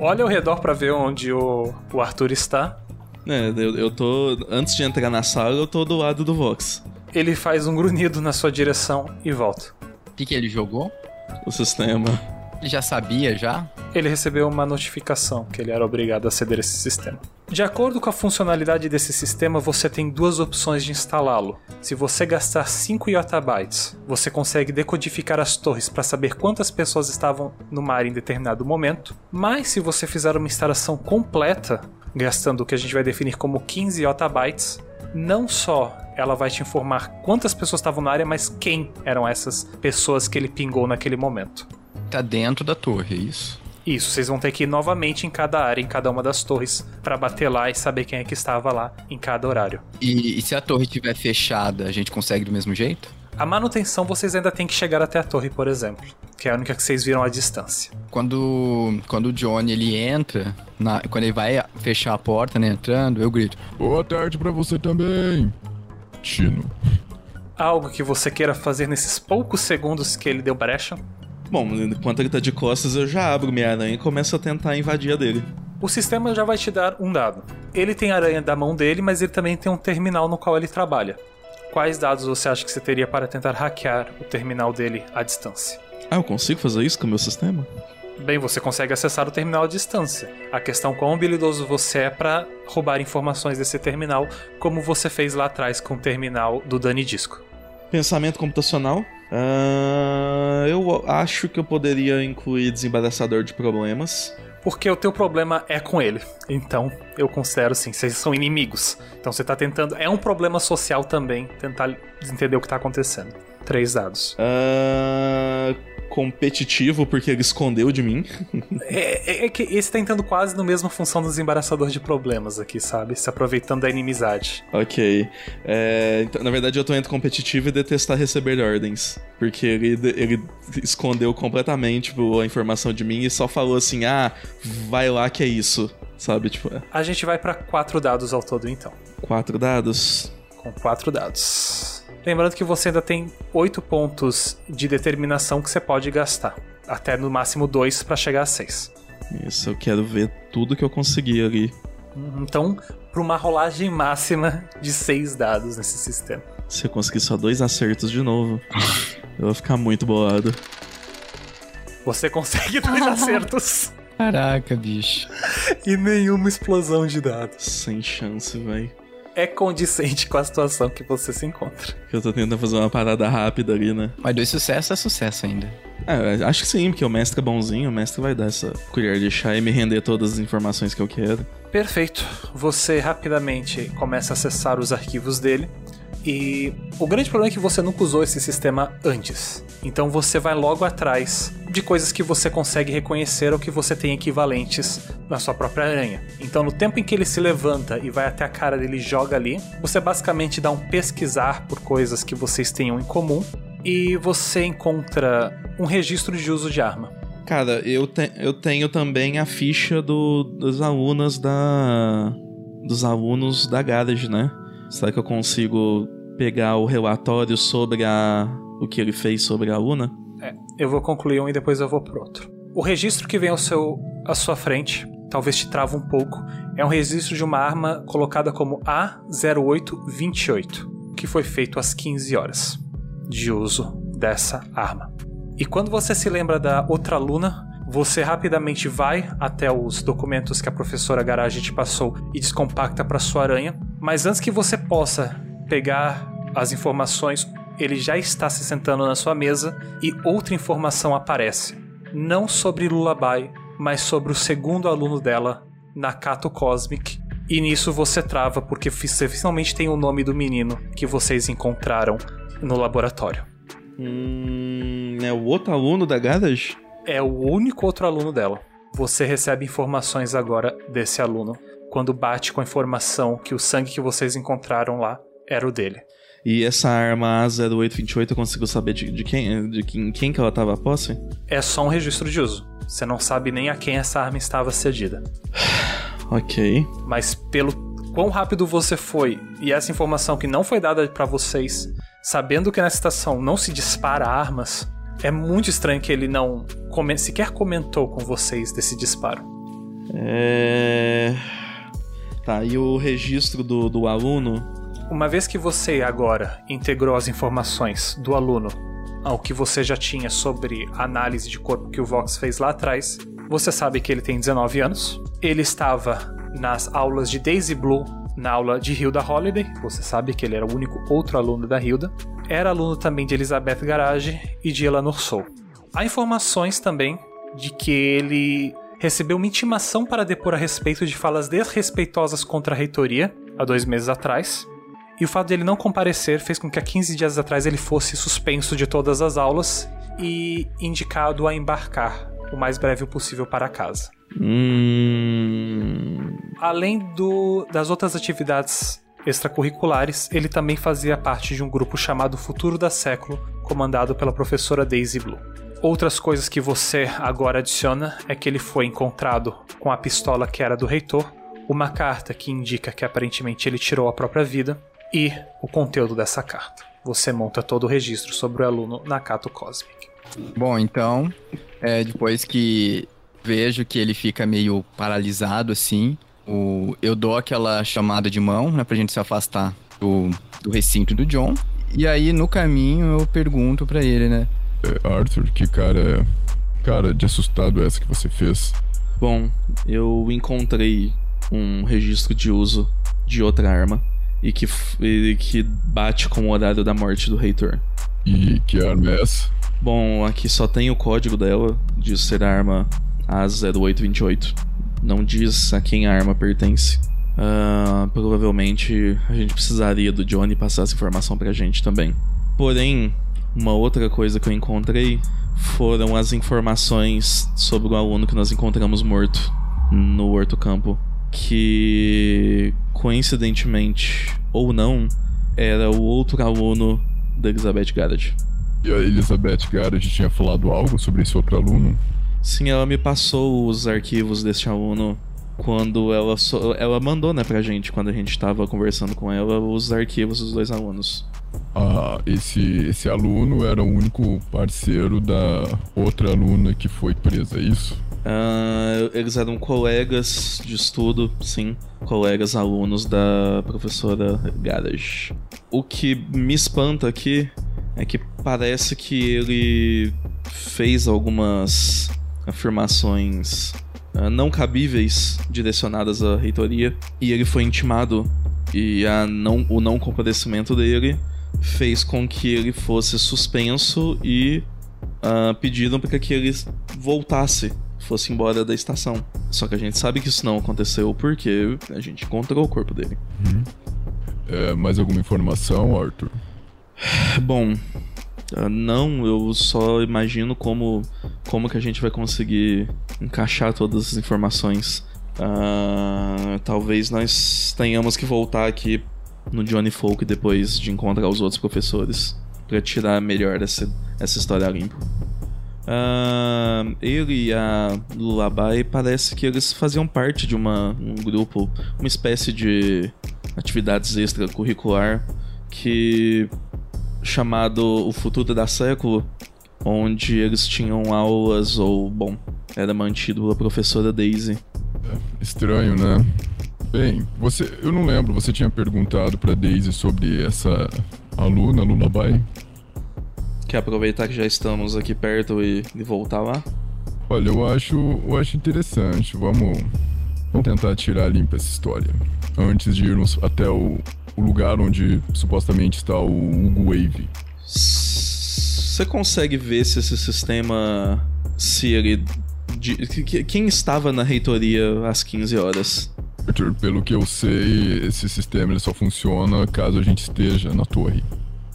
Speaker 3: olha ao redor pra ver onde o, o Arthur está.
Speaker 5: É, eu, eu tô. Antes de entrar na sala, eu tô do lado do Vox.
Speaker 3: Ele faz um grunhido na sua direção e volta.
Speaker 6: O que, que ele jogou?
Speaker 5: O sistema.
Speaker 6: Ele já sabia já?
Speaker 3: ele recebeu uma notificação que ele era obrigado a ceder esse sistema. De acordo com a funcionalidade desse sistema, você tem duas opções de instalá-lo. Se você gastar 5 yottabytes, você consegue decodificar as torres para saber quantas pessoas estavam no mar em determinado momento, mas se você fizer uma instalação completa, gastando o que a gente vai definir como 15 yottabytes, não só ela vai te informar quantas pessoas estavam na área, mas quem eram essas pessoas que ele pingou naquele momento.
Speaker 6: Tá dentro da torre, é isso?
Speaker 3: Isso, vocês vão ter que ir novamente em cada área, em cada uma das torres, pra bater lá e saber quem é que estava lá em cada horário.
Speaker 6: E, e se a torre estiver fechada, a gente consegue do mesmo jeito?
Speaker 3: A manutenção vocês ainda têm que chegar até a torre, por exemplo, que é a única que vocês viram à distância.
Speaker 6: Quando, quando o Johnny ele entra, na- quando ele vai fechar a porta, né, entrando, eu grito.
Speaker 4: Boa tarde pra você também, Tino.
Speaker 3: Algo que você queira fazer nesses poucos segundos que ele deu brecha.
Speaker 5: Bom, enquanto ele tá de costas, eu já abro minha aranha e começo a tentar invadir a dele.
Speaker 3: O sistema já vai te dar um dado. Ele tem a aranha da mão dele, mas ele também tem um terminal no qual ele trabalha. Quais dados você acha que você teria para tentar hackear o terminal dele à distância?
Speaker 5: Ah, eu consigo fazer isso com o meu sistema?
Speaker 3: Bem, você consegue acessar o terminal à distância. A questão é quão habilidoso você é para roubar informações desse terminal, como você fez lá atrás com o terminal do Dani Disco.
Speaker 5: Pensamento computacional. Ah, eu acho que eu poderia incluir desembaraçador de problemas.
Speaker 3: Porque o teu problema é com ele. Então, eu considero sim, vocês são inimigos. Então você tá tentando. É um problema social também, tentar entender o que tá acontecendo. Três dados.
Speaker 5: Ah, competitivo, porque ele escondeu de mim. <laughs>
Speaker 3: É, é- é que esse tá entrando quase no mesma função do desembaraçador de problemas aqui, sabe? Se aproveitando da inimizade.
Speaker 5: ok. É, então, na verdade, eu tô entre competitivo e detestar receber ordens. Porque ele, ele escondeu completamente tipo, a informação de mim e só falou assim: ah, vai lá que é isso. Sabe? Tipo, é,
Speaker 3: A gente vai pra quatro dados ao todo então.
Speaker 5: quatro dados.
Speaker 3: Com quatro dados. Lembrando que você ainda tem oito pontos de determinação que você pode gastar. Até no máximo dois pra chegar a seis.
Speaker 5: Isso, eu quero ver tudo que eu consegui ali.
Speaker 3: Então, pra uma rolagem máxima de seis dados nesse sistema.
Speaker 5: Se eu conseguir só dois acertos de novo, <laughs> eu vou ficar muito bolado.
Speaker 3: Você consegue dois <laughs> acertos
Speaker 6: Caraca, bicho.
Speaker 3: e nenhuma explosão de dados.
Speaker 5: Sem chance, véi.
Speaker 3: É condicente com a situação que você se encontra.
Speaker 5: Eu tô tentando fazer uma parada rápida ali, né?
Speaker 6: Mas dois sucessos é sucesso ainda.
Speaker 5: É, acho que sim, porque o mestre é bonzinho, o mestre vai dar essa colher de chá e me render todas as informações que eu quero.
Speaker 3: Perfeito. Você rapidamente começa a acessar os arquivos dele. E o grande problema é que você nunca usou esse sistema antes. Então você vai logo atrás de coisas que você consegue reconhecer ou que você tem equivalentes na sua própria aranha. Então no tempo em que ele se levanta e vai até a cara dele e joga ali, você basicamente dá um pesquisar por coisas que vocês tenham em comum e você encontra um registro de uso de arma.
Speaker 5: Cara, eu, te- eu tenho também a ficha do, dos alunos da. dos alunos da Garage, né? Será que eu consigo pegar o relatório sobre a. o que ele fez sobre a aluna?
Speaker 3: É, eu vou concluir um e depois eu vou pro outro. O registro que vem ao seu, à sua frente, talvez te trava um pouco, é um registro de uma arma colocada como A0828, que foi feito às 15 horas de uso dessa arma. E quando você se lembra da outra aluna, você rapidamente vai até os documentos que a professora Garage te passou e descompacta para sua aranha, mas antes que você possa pegar as informações, ele já está se sentando na sua mesa e outra informação aparece. Não sobre Lullaby, mas sobre o segundo aluno dela, Nakato Cosmic. E nisso você trava porque você finalmente tem o nome do menino que vocês encontraram no laboratório.
Speaker 5: Hum. É o outro aluno da Garage?
Speaker 3: É o único outro aluno dela. Você recebe informações agora desse aluno quando bate com a informação que o sangue que vocês encontraram lá era o dele.
Speaker 5: E essa arma A0828 eu consigo saber de, de quem de quem, quem que ela tava a posse?
Speaker 3: É só um registro de uso. Você não sabe nem a quem essa arma estava cedida. <sighs>
Speaker 5: Ok.
Speaker 3: Mas pelo quão rápido você foi e essa informação que não foi dada pra vocês, sabendo que nessa estação não se dispara armas, é muito estranho que ele não come- sequer comentou com vocês desse disparo.
Speaker 5: É. Tá, e o registro do, do aluno?
Speaker 3: Uma vez que você agora integrou as informações do aluno ao que você já tinha sobre a análise de corpo que o Vox fez lá atrás, você sabe que ele tem 19 anos. Ele estava nas aulas de Daisy Blue, na aula de Hilda Holiday. Você sabe que ele era o único outro aluno da Hilda. Era aluno também de Elizabeth Garage e de Eleanor Soul. Há informações também de que ele recebeu uma intimação para depor a respeito de falas desrespeitosas contra a reitoria há dois meses atrás E o fato dele não comparecer fez com que há 15 dias atrás ele fosse suspenso de todas as aulas e indicado a embarcar o mais breve possível para casa.
Speaker 5: Hum.
Speaker 3: Além do, das outras atividades extracurriculares, ele também fazia parte de um grupo chamado Futuro da Século, comandado pela professora Daisy Blue. Outras coisas que você agora adiciona é que ele foi encontrado com a pistola que era do reitor, uma carta que indica que aparentemente ele tirou a própria vida e o conteúdo dessa carta. Você monta todo o registro sobre o aluno Nakato Cosmic.
Speaker 6: Bom, então, é, depois que vejo que ele fica meio paralisado assim, o, eu dou aquela chamada de mão, né, pra gente se afastar do, do recinto do John. E aí, no caminho, eu pergunto pra ele, né?
Speaker 4: É, Arthur, que cara. Cara de assustado é essa que você fez?
Speaker 5: Bom, eu encontrei um registro de uso de outra arma e que, e que bate com o horário da morte do reitor.
Speaker 4: E que arma é essa?
Speaker 5: Bom, aqui só tem o código dela, de ser a arma A0828. Não diz a quem a arma pertence. Uh, provavelmente a gente precisaria do Johnny passar essa informação pra gente também. Porém, uma outra coisa que eu encontrei foram as informações sobre o aluno que nós encontramos morto no Horto Campo. Que, coincidentemente ou não, era o outro aluno da Elizabeth Garrett.
Speaker 4: E a Elizabeth Garrett tinha falado algo sobre esse outro aluno?
Speaker 5: Sim, ela me passou os arquivos deste aluno quando ela so... ela mandou, né, pra gente quando a gente tava conversando com ela os arquivos dos dois alunos.
Speaker 4: Ah, esse esse aluno era o único parceiro da outra aluna que foi presa, é isso?
Speaker 5: Ah, eles eram colegas de estudo, sim, colegas alunos da professora Garage. O que me espanta aqui é que parece que ele fez algumas afirmações uh, não cabíveis direcionadas à reitoria e ele foi intimado e a não, o não comparecimento dele fez com que ele fosse suspenso e uh, pediram para que ele voltasse, fosse embora da estação. Só que a gente sabe que isso não aconteceu porque a gente encontrou o corpo dele.
Speaker 4: Uhum. É, mais alguma informação, Arthur? <sighs>
Speaker 5: Bom, Uh, não, eu só imagino como, como que a gente vai conseguir encaixar todas as informações. Uh, talvez nós tenhamos que voltar aqui no Johnny Folk depois de encontrar os outros professores para tirar melhor essa, essa história limpa. Uh, ele e a Lullaby parece que eles faziam parte de uma, um grupo, uma espécie de atividades extracurricular que chamado O Futuro da Século, onde eles tinham aulas ou, bom, era mantido pela professora Daisy.
Speaker 4: É, estranho, né? Bem, você, eu não lembro, você tinha perguntado para Daisy sobre essa aluna Lullaby?
Speaker 5: Quer aproveitar que já estamos aqui perto e, e voltar lá?
Speaker 4: Olha, eu acho, eu acho interessante. Vamos, vamos tentar tirar limpa essa história antes de irmos até o, o lugar onde supostamente está o Hugo Wave.
Speaker 5: Você consegue ver se esse sistema. Se ele. De, quem estava na reitoria às 15 horas?
Speaker 4: Arthur, pelo que eu sei, esse sistema ele só funciona caso a gente esteja na torre.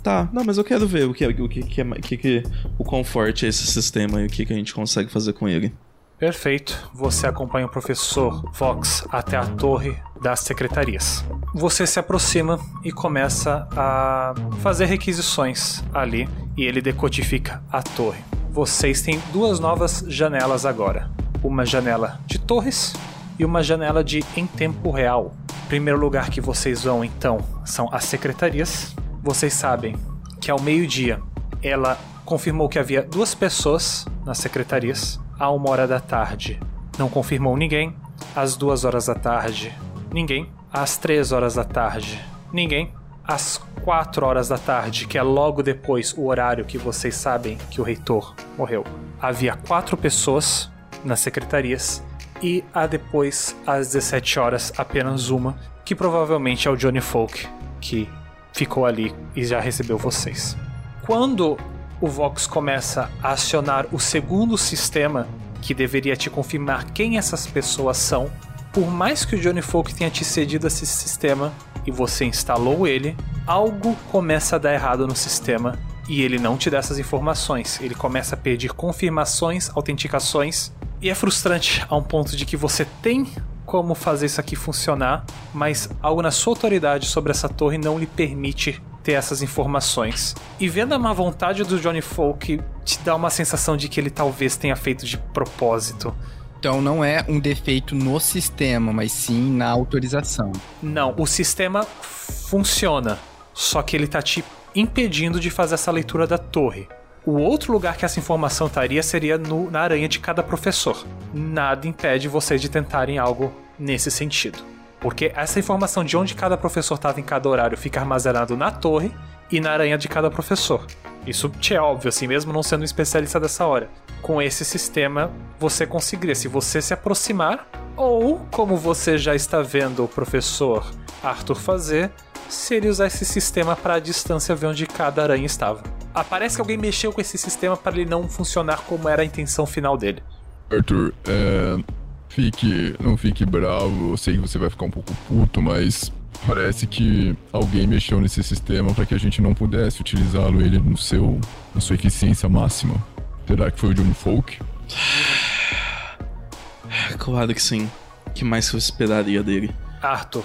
Speaker 5: Tá, não, mas eu quero ver o que, o que, que, é, que, que o conforte é esse sistema e o que, que a gente consegue fazer com ele.
Speaker 3: Perfeito. Você acompanha o professor Vox até a torre das secretarias. Você se aproxima e começa a fazer requisições ali e ele decodifica a torre. Vocês têm duas novas janelas agora: uma janela de torres e uma janela de em tempo real. Primeiro lugar que vocês vão então são as secretarias. Vocês sabem que ao meio-dia ela confirmou que havia duas pessoas nas secretarias à uma hora da tarde. Não confirmou ninguém. Às duas horas da tarde, ninguém. Às três horas da tarde, ninguém. Às quatro horas da tarde, que é logo depois o horário que vocês sabem que o reitor morreu, havia quatro pessoas nas secretarias e a depois às 17 horas apenas uma, que provavelmente é o Johnny Folk, que ficou ali e já recebeu vocês. Quando o Vox começa a acionar o segundo sistema que deveria te confirmar quem essas pessoas são. Por mais que o Johnny Folk tenha te cedido esse sistema, e você instalou ele, algo começa a dar errado no sistema e ele não te dá essas informações. Ele começa a pedir confirmações, autenticações e é frustrante a um ponto de que você tem como fazer isso aqui funcionar, mas algo na sua autoridade sobre essa torre não lhe permite ter essas informações. E vendo a má vontade do Johnny Folk, te dá uma sensação de que ele talvez tenha feito de propósito.
Speaker 6: Então não é um defeito no sistema, mas sim na autorização.
Speaker 3: Não, o sistema funciona, só que ele tá te impedindo de fazer essa leitura da torre. O outro lugar que essa informação estaria seria no- na aranha de cada professor. Nada impede vocês de tentarem algo nesse sentido. Porque essa informação de onde cada professor estava em cada horário fica armazenado na torre e na aranha de cada professor. Isso te é óbvio, assim, mesmo não sendo um especialista dessa hora. Com esse sistema, você conseguiria, se você se aproximar, ou como você já está vendo o professor Arthur fazer, se ele usar esse sistema para a distância ver onde cada aranha estava. Ah, parece que alguém mexeu com esse sistema para ele não funcionar como era a intenção final dele.
Speaker 4: Arthur, é. Fique. Não fique bravo. Eu sei que você vai ficar um pouco puto, mas. Parece que alguém mexeu nesse sistema para que a gente não pudesse utilizá-lo ele no seu. na sua eficiência máxima. Será que foi o Johnny Folk? <sighs>
Speaker 5: Claro que sim. O que mais eu esperaria dele?
Speaker 3: Arthur,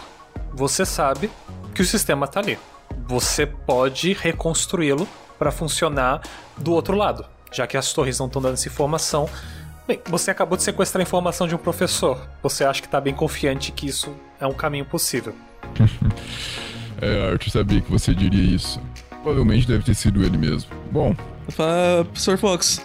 Speaker 3: você sabe que o sistema tá ali. Você pode reconstruí-lo para funcionar do outro lado, já que as torres não estão dando essa informação. Bem, você acabou de sequestrar a informação de um professor. Você acha que tá bem confiante que isso é um caminho possível. <laughs>
Speaker 4: É, Arthur sabia que você diria isso. Provavelmente deve ter sido ele mesmo. Bom,
Speaker 5: Fala, Professor Fox,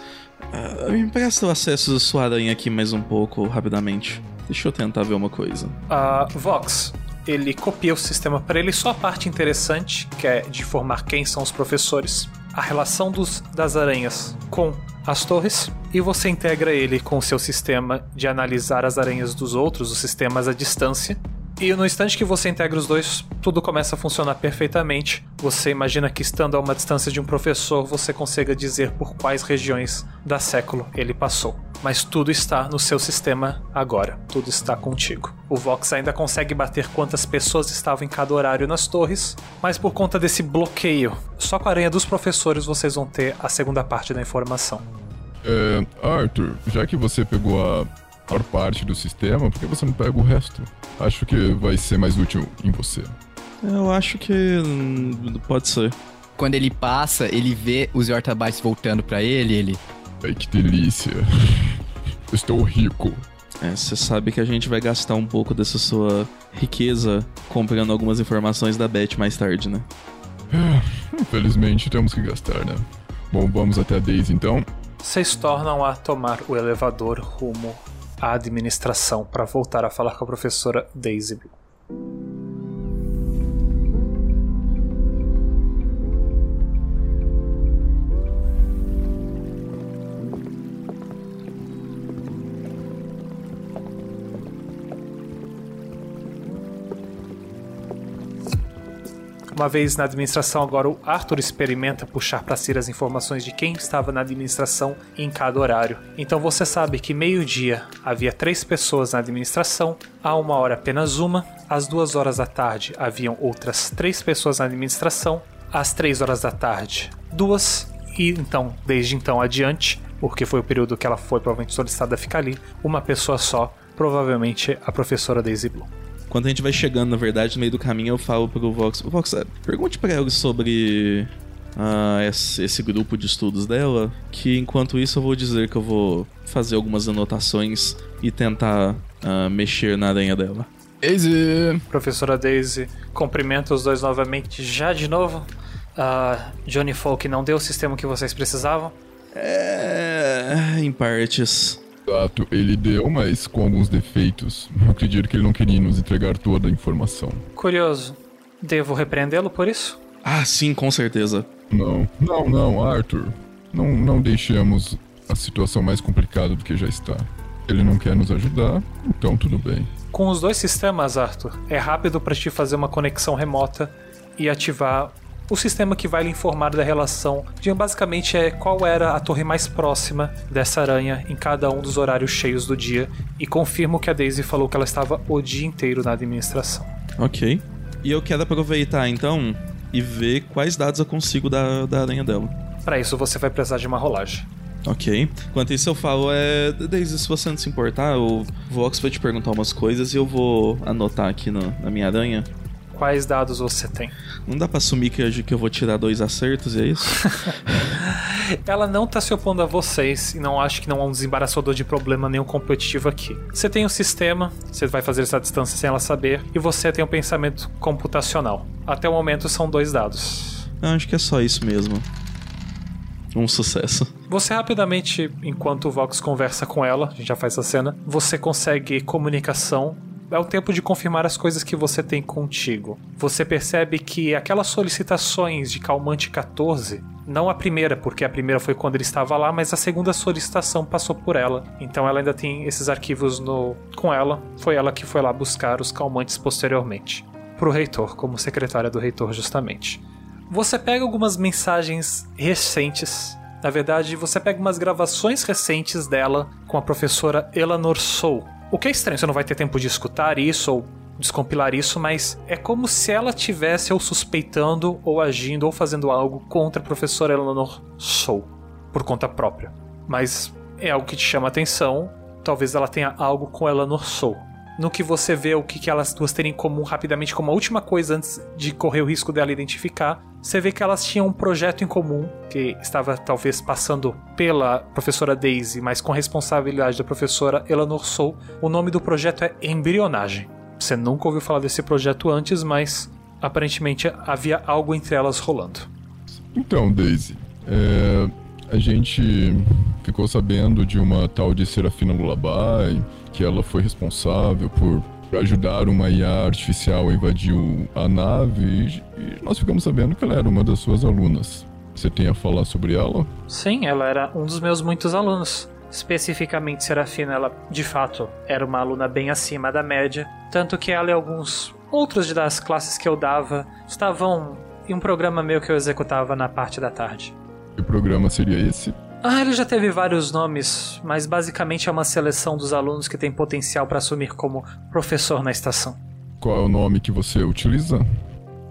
Speaker 5: ah, me empresta o acesso à sua aranha aqui mais um pouco, rapidamente. Deixa eu tentar ver uma coisa.
Speaker 3: A Vox, ele copia o sistema para ele só a parte interessante, que é de informar quem são os professores, a relação dos, das aranhas com as torres, e você integra ele com o seu sistema de analisar as aranhas dos outros, os sistemas à distância. E no instante que você integra os dois, tudo começa a funcionar perfeitamente. Você imagina que estando a uma distância de um professor, você consiga dizer por quais regiões da século ele passou. Mas tudo está no seu sistema agora. Tudo está contigo. O Vox ainda consegue bater quantas pessoas estavam em cada horário nas torres, mas por conta desse bloqueio, só com a aranha dos professores vocês vão ter a segunda parte da informação.
Speaker 4: é, Arthur, já que você pegou a maior parte do sistema, por que você não pega o resto? Acho que vai ser mais útil em você.
Speaker 5: Eu acho que. hum, pode ser.
Speaker 6: Quando ele passa, ele vê os Yortabytes voltando pra ele, ele.
Speaker 4: Ai, que delícia. <laughs> Estou rico.
Speaker 5: É, você sabe que a gente vai gastar um pouco dessa sua riqueza comprando algumas informações da Beth mais tarde, né?
Speaker 4: Infelizmente temos que gastar, né? Bom, vamos até a Daisy então.
Speaker 3: Vocês tornam a tomar o elevador rumo à administração para voltar a falar com a professora Daisy Uma vez na administração, agora o Arthur experimenta puxar para si as informações de quem estava na administração em cada horário. Então você sabe que meio-dia havia três pessoas na administração, a uma hora apenas uma, às duas horas da tarde haviam outras três pessoas na administração, às três horas da tarde duas, e então, desde então adiante, porque foi o período que ela foi provavelmente solicitada a ficar ali, uma pessoa só, provavelmente a professora Daisy Blue.
Speaker 5: Quando a gente vai chegando, na verdade, no meio do caminho, eu falo pro Vox: Vox, é, pergunte pra ela sobre ah, esse, esse grupo de estudos dela, que enquanto isso eu vou dizer que eu vou fazer algumas anotações e tentar ah, mexer na aranha dela.
Speaker 6: Easy!
Speaker 3: Professora Daisy cumprimenta os dois novamente já de novo. Ah, Johnny Folk não deu o sistema que vocês precisavam.
Speaker 5: É. em partes.
Speaker 4: Exato, ele deu, mas com alguns defeitos. Eu acredito que ele não queria nos entregar toda a informação.
Speaker 3: Curioso. Devo repreendê-lo por isso?
Speaker 5: Ah, sim, com certeza.
Speaker 4: Não, não, não, Arthur. Não, não deixemos a situação mais complicada do que já está. Ele não quer nos ajudar, então tudo bem.
Speaker 3: Com os dois sistemas, Arthur, é rápido para te fazer uma conexão remota e ativar o sistema que vai lhe informar da relação de basicamente é qual era a torre mais próxima dessa aranha em cada um dos horários cheios do dia e confirmo que a Daisy falou que ela estava o dia inteiro na administração.
Speaker 5: Ok. E eu quero aproveitar então e ver quais dados eu consigo da, da aranha dela.
Speaker 3: Pra isso você vai precisar de uma rolagem.
Speaker 5: Ok. Enquanto isso eu falo, é. Daisy, se você não se importar, o Vox vai te perguntar umas coisas e eu vou anotar aqui no- na minha aranha.
Speaker 3: Quais dados você tem?
Speaker 5: Não dá pra assumir que, eu- que eu vou tirar dois acertos, é isso? <laughs>
Speaker 3: Ela não tá se opondo a vocês e não acho que não é um desembaraçador de problema nenhum competitivo aqui. Você tem um sistema, você vai fazer essa distância sem ela saber, e você tem um pensamento computacional. Até o momento são dois dados.
Speaker 5: Eu acho que é só isso mesmo. Um sucesso.
Speaker 3: Você rapidamente, enquanto o Vox conversa com ela, a gente já faz essa cena, você consegue comunicação. É o tempo de confirmar as coisas que você tem contigo. Você percebe que aquelas solicitações de Calmante 14, não a primeira, porque a primeira foi quando ele estava lá, mas a segunda solicitação passou por ela. Então ela ainda tem esses arquivos no com ela. Foi ela que foi lá buscar os calmantes posteriormente. Pro reitor, como secretária do reitor, justamente. Você pega algumas mensagens recentes. Na verdade, você pega umas gravações recentes dela com a professora Eleanor Sou. O que é estranho, você não vai ter tempo de escutar isso ou descompilar isso, mas é como se ela tivesse ou suspeitando ou agindo ou fazendo algo contra a professora Eleanor Sou por conta própria. Mas é algo que te chama atenção. Talvez ela tenha algo com Eleanor Sou no que você vê o que, que elas duas têm em comum rapidamente como a última coisa antes de correr o risco dela identificar, você vê que elas tinham um projeto em comum que estava talvez passando pela professora Daisy, mas com responsabilidade da professora Eleanor Sou. O nome do projeto é Embrionagem. Você nunca ouviu falar desse projeto antes, mas aparentemente havia algo entre elas rolando.
Speaker 4: Então, Daisy, é, a gente ficou sabendo de uma tal de Serafina Lullaby, que ela foi responsável por ajudar uma IA artificial a invadir a nave, e, e nós ficamos sabendo que ela era uma das suas alunas. Você tem a falar sobre ela?
Speaker 3: Sim, ela era um dos meus muitos alunos. Especificamente Serafina, ela de fato era uma aluna bem acima da média, tanto que ela e alguns outros das classes que eu dava estavam em um programa meu que eu executava na parte da tarde.
Speaker 4: Que programa seria esse?
Speaker 3: Ah, ele já teve vários nomes, mas basicamente é uma seleção dos alunos que tem potencial para assumir como professor na estação.
Speaker 4: Qual é o nome que você utiliza?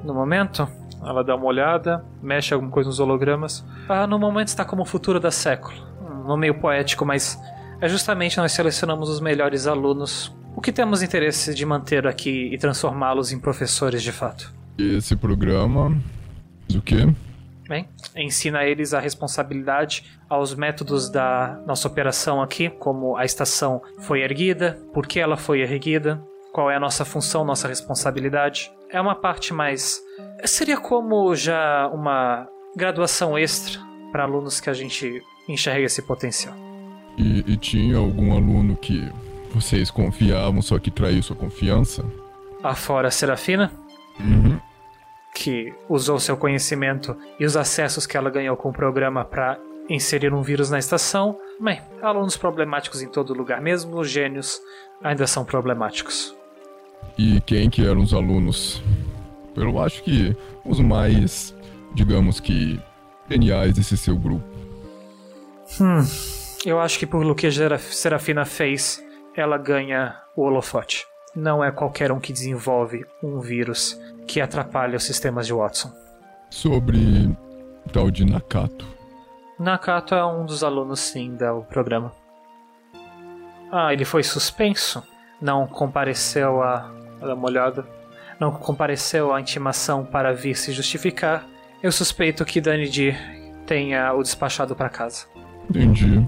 Speaker 3: No momento, ela dá uma olhada, mexe alguma coisa nos hologramas. Ah, no momento está como futuro da século. Um nome meio poético, mas é justamente nós selecionamos os melhores alunos. O que temos interesse de manter aqui e transformá-los em professores de fato.
Speaker 4: Esse programa. O quê?
Speaker 3: Bem, ensina eles a responsabilidade aos métodos da nossa operação aqui, como a estação foi erguida, por que ela foi erguida, qual é a nossa função, nossa responsabilidade. É uma parte mais. Seria como já uma graduação extra para alunos que a gente enxerga esse potencial.
Speaker 4: E, e tinha algum aluno que vocês confiavam, só que traiu sua confiança?
Speaker 3: Afora a Serafina,
Speaker 4: Uhum.
Speaker 3: Que usou seu conhecimento e os acessos que ela ganhou com o programa para inserir um vírus na estação. Bem, alunos problemáticos em todo lugar, mesmo os gênios ainda são problemáticos.
Speaker 4: E quem que eram os alunos? Eu acho que os mais, digamos que, geniais desse seu grupo.
Speaker 3: Hum, eu acho que pelo que Serafina fez, ela ganha o holofote. Não é qualquer um que desenvolve um vírus que atrapalha os sistemas de Watson.
Speaker 4: Sobre o tal de Nakato.
Speaker 3: Nakato é um dos alunos, sim, do programa. Ah, ele foi suspenso? Não compareceu a. Dar uma olhada. Não compareceu à intimação para vir se justificar. Eu suspeito que Danny D tenha o despachado para casa.
Speaker 4: Entendi.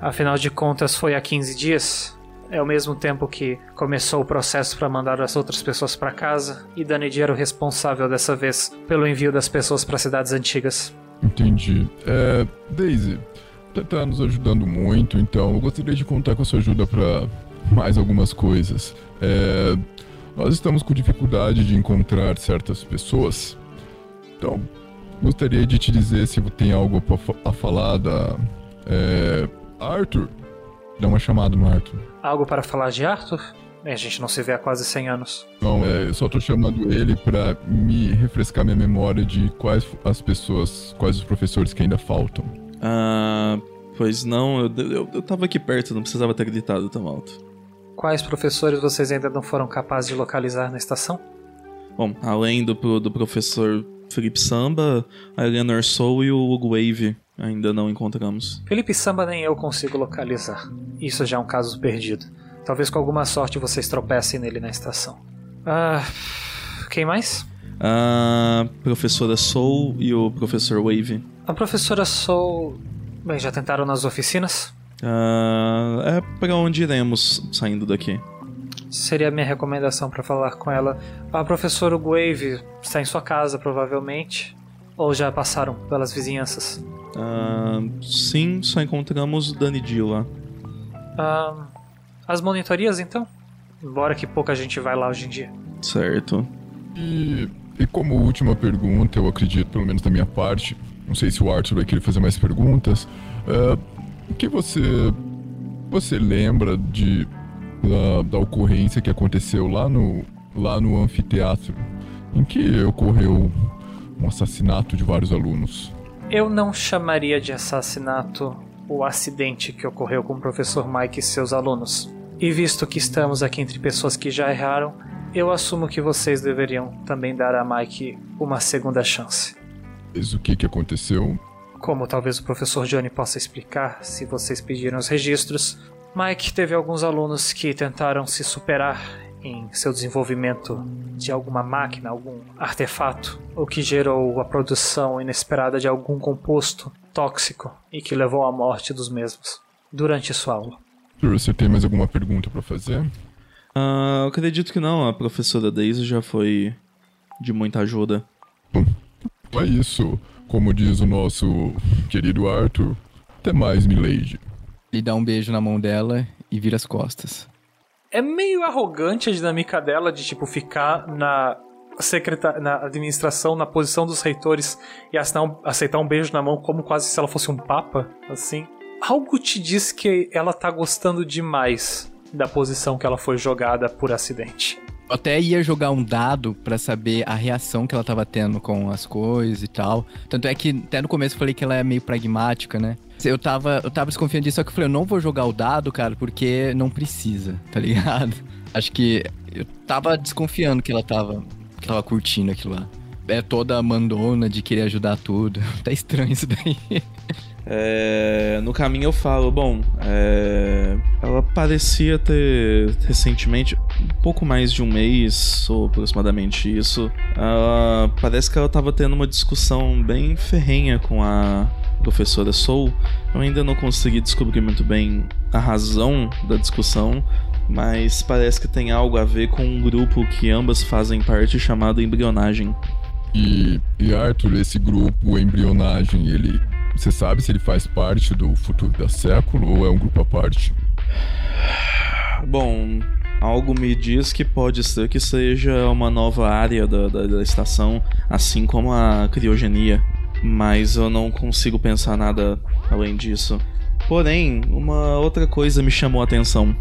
Speaker 3: Afinal de contas, foi há 15 dias. É o mesmo tempo que começou o processo para mandar as outras pessoas para casa, e Danny D era o responsável dessa vez pelo envio das pessoas para cidades antigas.
Speaker 4: Entendi. É, Daisy, você tá nos ajudando muito, então eu gostaria de contar com a sua ajuda para mais algumas coisas. É, nós estamos com dificuldade de encontrar certas pessoas, então gostaria de te dizer se tem algo a falar da. É, Arthur? Dá uma chamada no Arthur.
Speaker 3: Algo para falar de Arthur? Bem, a gente não se vê há quase 100 anos.
Speaker 4: Não, é, eu só tô chamando ele pra me refrescar minha memória de quais as pessoas, quais os professores que ainda faltam.
Speaker 5: Ah, pois não, eu, eu, eu tava aqui perto, não precisava ter gritado tão alto.
Speaker 3: Quais professores vocês ainda não foram capazes de localizar na estação?
Speaker 5: Bom, além do, do professor Felipe Samba, a Eleanor Soul e o Hugo Wave ainda não encontramos.
Speaker 3: Felipe Samba nem eu consigo localizar. Isso já é um caso perdido. Talvez com alguma sorte vocês tropecem nele na estação. Ah. Quem mais?
Speaker 5: A professora Soul e o professor Wave.
Speaker 3: A professora Soul. Bem, já tentaram nas oficinas?
Speaker 5: Ah, é pra onde iremos saindo daqui.
Speaker 3: Seria a minha recomendação para falar com ela. A professora Wave está em sua casa, provavelmente. Ou já passaram pelas vizinhanças.
Speaker 5: Ah, sim, só encontramos Dani Dio lá.
Speaker 3: Ah, as monitorias, então? Embora que pouca gente vai lá hoje em dia.
Speaker 5: Certo.
Speaker 4: E, e como última pergunta, eu acredito, pelo menos da minha parte, não sei se o Arthur vai querer fazer mais perguntas, é, o que você você lembra de da, da ocorrência que aconteceu lá no lá no anfiteatro, em que ocorreu um assassinato de vários alunos?
Speaker 3: Eu não chamaria de assassinato o acidente que ocorreu com o professor Mike e seus alunos. E visto que estamos aqui entre pessoas que já erraram, eu assumo que vocês deveriam também dar a Mike uma segunda chance.
Speaker 4: Mas o que que aconteceu?
Speaker 3: Como talvez o professor Johnny possa explicar, se vocês pediram os registros, Mike teve alguns alunos que tentaram se superar em seu desenvolvimento de alguma máquina, algum artefato, o que gerou a produção inesperada de algum composto tóxico e que levou à morte dos mesmos durante sua aula.
Speaker 4: Você tem mais alguma pergunta para fazer?
Speaker 5: Ah, eu acredito que não, a professora Daisy já foi de muita ajuda.
Speaker 4: É isso, como diz o nosso querido Arthur. Até mais, Milady.
Speaker 6: Ele dá um beijo na mão dela e vira as costas.
Speaker 3: É meio arrogante a dinâmica dela de tipo ficar na secreta na administração, na posição dos reitores e assinar aceitar um beijo na mão como quase se ela fosse um papa, assim. Algo te diz que ela tá gostando demais da posição que ela foi jogada por acidente.
Speaker 6: Até ia jogar um dado pra saber a reação que ela tava tendo com as coisas e tal. Tanto é que até no começo eu falei que ela é meio pragmática, né? Eu tava, eu tava desconfiando disso, só que eu falei, eu não vou jogar o dado, cara, porque não precisa, tá ligado? <laughs> Acho que eu tava desconfiando que ela tava, que tava curtindo aquilo lá. É toda mandona de querer ajudar tudo. <laughs> Tá estranho isso daí. <laughs>
Speaker 5: É, no caminho eu falo, bom, é, ela parecia ter recentemente, um pouco mais de um mês, ou aproximadamente isso, ela, parece que ela tava tendo uma discussão bem ferrenha com a professora Soul. Eu ainda não consegui descobrir muito bem a razão da discussão, mas parece que tem algo a ver com um grupo que ambas fazem parte chamado Embrionagem.
Speaker 4: E, e Arthur, esse grupo Embrionagem, ele. Você sabe se ele faz parte do futuro da século ou é um grupo à parte?
Speaker 5: Bom, algo me diz que pode ser que seja uma nova área da, da, da estação, assim como a criogenia. Mas eu não consigo pensar nada além disso. Porém, uma outra coisa me chamou a atenção.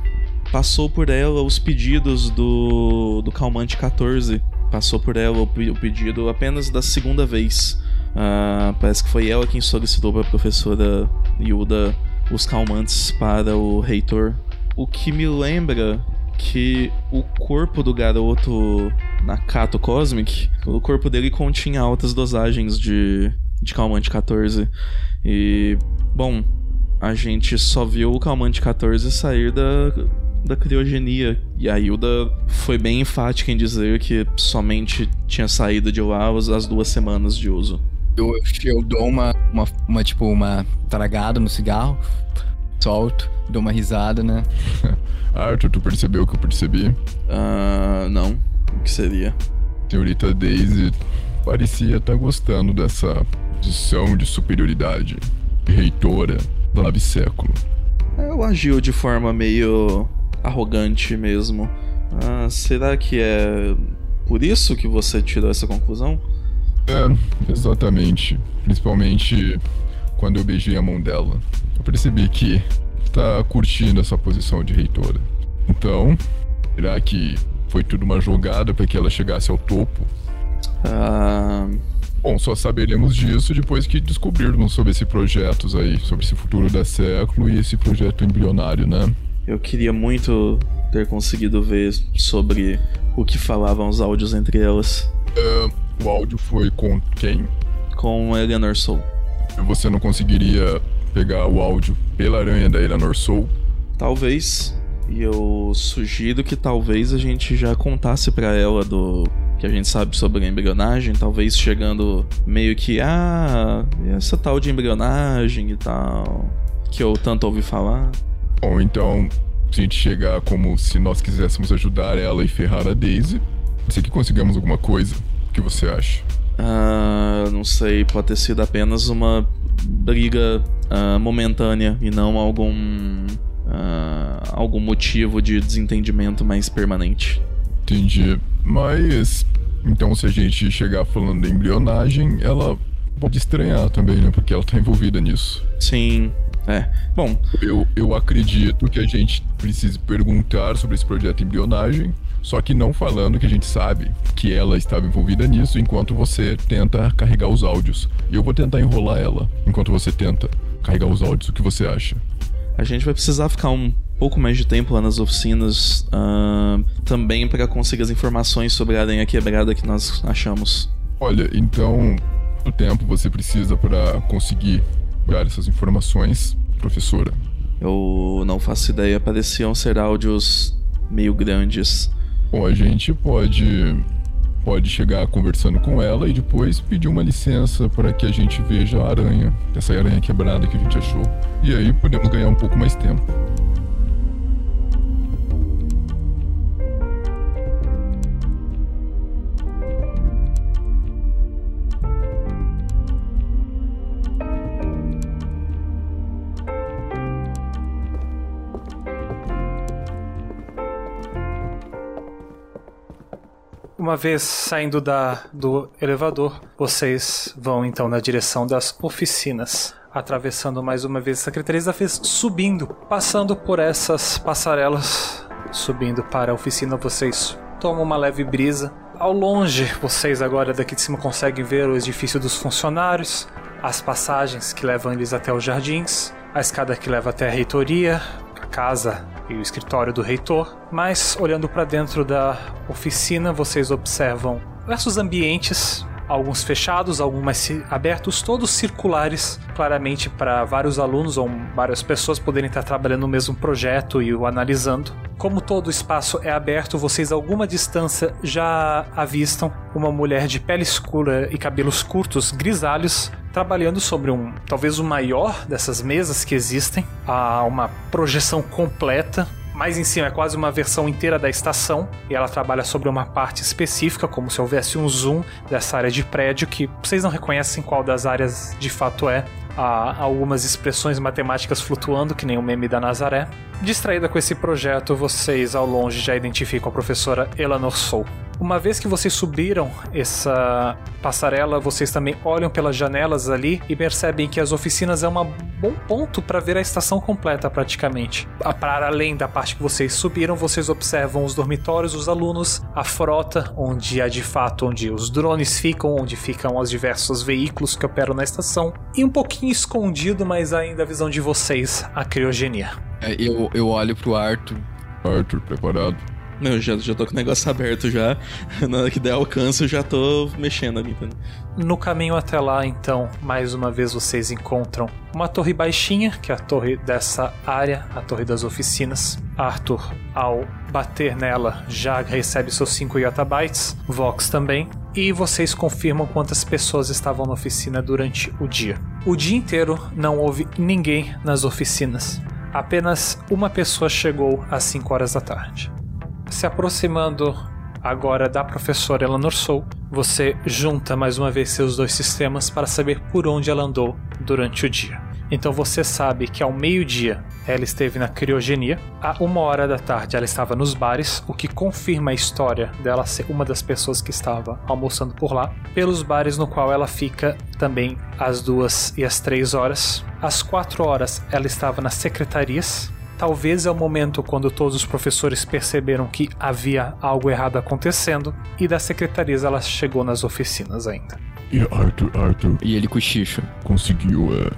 Speaker 5: Passou por ela os pedidos do, do Calmante 14. Passou por ela o, o pedido apenas da segunda vez. Ah, parece que foi ela quem solicitou para a professora Yuda os calmantes para o reitor. O que me lembra que o corpo do garoto Nakato Cosmic, o corpo dele continha altas dosagens de, de calmante 14. E, bom, a gente só viu o calmante 14 sair da, da criogenia. E a Hilda foi bem enfática em dizer que somente tinha saído de lá as as duas semanas de uso.
Speaker 6: Eu, eu dou uma, uma, uma, tipo, uma tragada no cigarro, solto, dou uma risada, né? <laughs>
Speaker 4: Arthur, tu percebeu o que eu percebi?
Speaker 5: Ah, não. O que seria?
Speaker 4: Senhorita Daisy parecia estar gostando dessa posição de superioridade. Reitora nave século.
Speaker 5: Ela agiu de forma meio arrogante mesmo. Ah, será que é por isso que você tirou essa conclusão?
Speaker 4: É, exatamente. Principalmente quando eu beijei a mão dela. Eu percebi que tá curtindo essa posição de reitora. Então, será que foi tudo uma jogada para que ela chegasse ao topo?
Speaker 5: Ah,
Speaker 4: Bom, só saberemos disso depois que descobrirmos sobre esses projetos aí, sobre esse futuro da século e esse projeto embrionário, né?
Speaker 5: eu queria muito ter conseguido ver sobre o que falavam os áudios entre elas.
Speaker 4: Ah, o áudio foi com quem?
Speaker 5: Com Eleanor Soul.
Speaker 4: Você não conseguiria pegar o áudio pela aranha da Eleanor Soul?
Speaker 5: Talvez. E eu sugiro que talvez a gente já contasse pra ela do que a gente sabe sobre a embrionagem, talvez chegando meio que ah, essa tal de embrionagem e tal, que eu tanto ouvi falar.
Speaker 4: Ou então, se a gente chegar como se nós quiséssemos ajudar ela e ferrar a Daisy, se que conseguimos alguma coisa, que você acha?
Speaker 5: Ah, não sei, pode ter sido apenas uma briga ah, momentânea e não algum ah, algum motivo de desentendimento mais permanente.
Speaker 4: Entendi. Mas, então se a gente chegar falando da embrionagem, ela pode estranhar também, né? Porque ela tá envolvida nisso.
Speaker 5: Sim, é. Bom,
Speaker 4: Eu, eu acredito que a gente precise perguntar sobre esse projeto embrionagem, só que não falando que a gente sabe que ela estava envolvida nisso enquanto você tenta carregar os áudios. E eu vou tentar enrolar ela enquanto você tenta carregar os áudios. O que você acha?
Speaker 5: a gente vai precisar ficar um pouco mais de tempo lá nas oficinas ah, também para conseguir as informações sobre a aranha quebrada que nós achamos.
Speaker 4: Olha, então, o tempo você precisa para conseguir dar essas informações, professora.
Speaker 5: Eu não faço ideia, pareciam ser áudios meio grandes.
Speaker 4: Bom, a gente pode pode chegar conversando com ela e depois pedir uma licença para que a gente veja a aranha, essa aranha quebrada que a gente achou. E aí podemos ganhar um pouco mais tempo.
Speaker 3: Uma vez saindo da, do elevador, vocês vão então na direção das oficinas. Atravessando mais uma vez a Secretaria da vez subindo, passando por essas passarelas, subindo para a oficina, vocês tomam uma leve brisa. Ao longe, vocês agora daqui de cima conseguem ver o edifício dos funcionários, as passagens que levam eles até os jardins, a escada que leva até a reitoria, a casa e o escritório do reitor, mas olhando para dentro da oficina, vocês observam diversos ambientes, alguns fechados, alguns abertos, todos circulares, claramente para vários alunos ou várias pessoas poderem estar trabalhando no mesmo projeto e o analisando. Como todo o espaço é aberto, vocês a alguma distância já avistam uma mulher de pele escura e cabelos curtos, grisalhos, trabalhando sobre um, talvez o maior dessas mesas que existem, há uma projeção completa. Mais em cima é quase uma versão inteira da estação e ela trabalha sobre uma parte específica, como se houvesse um zoom dessa área de prédio que vocês não reconhecem qual das áreas de fato é. Há algumas expressões matemáticas flutuando, que nem o meme da Nazaré. Distraída com esse projeto, vocês ao longe já identificam a professora Eleanor Soul. Uma vez que vocês subiram essa passarela, vocês também olham pelas janelas ali e percebem que as oficinas é um bom ponto para ver a estação completa praticamente. A- Para além da parte que vocês subiram, vocês observam os dormitórios dos alunos, a frota, onde é de fato onde os drones ficam, onde ficam os diversos veículos que operam na estação, e um pouquinho escondido, mas ainda a visão de vocês, a criogenia.
Speaker 6: É, Eu, eu olho pro Arthur.
Speaker 4: Arthur, preparado?
Speaker 5: Eu já, já tô com o negócio aberto já. <laughs> Na hora que der alcance, eu já tô mexendo ali?
Speaker 3: No caminho até lá, então, mais uma vez vocês encontram uma torre baixinha, que é a torre dessa área, a torre das oficinas. Arthur, ao bater nela, já recebe seus 5 yottabytes, Vox também, e vocês confirmam quantas pessoas estavam na oficina durante o dia. O dia inteiro não houve ninguém nas oficinas. Apenas uma pessoa chegou às 5 horas da tarde. Se aproximando agora da professora Eleanor Soul, você junta mais uma vez seus dois sistemas para saber por onde ela andou durante o dia. Então você sabe que ao meio-dia ela esteve na criogenia, a uma hora da tarde ela estava nos bares, o que confirma a história dela ser uma das pessoas que estava almoçando por lá, pelos bares no qual ela fica também às duas e às três horas. Às quatro horas ela estava nas secretarias, Talvez é o momento quando todos os professores perceberam que havia algo errado acontecendo e das secretarias ela chegou nas oficinas ainda.
Speaker 4: E Arthur, Arthur
Speaker 6: E ele cochicha.
Speaker 4: conseguiu, é.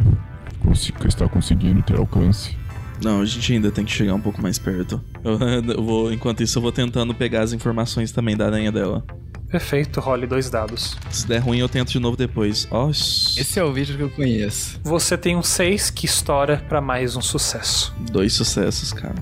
Speaker 4: Consi está conseguindo ter alcance.
Speaker 5: Não, a gente ainda tem que chegar um pouco mais perto. Eu, <laughs> eu vou, enquanto isso, eu vou tentando pegar as informações também da aranha dela.
Speaker 3: Perfeito, role dois dados.
Speaker 5: Se der ruim, eu tento de novo depois. Ó,
Speaker 6: Esse é o vídeo que eu conheço.
Speaker 3: Você tem um 6 que estoura pra mais um sucesso.
Speaker 5: dois sucessos, cara.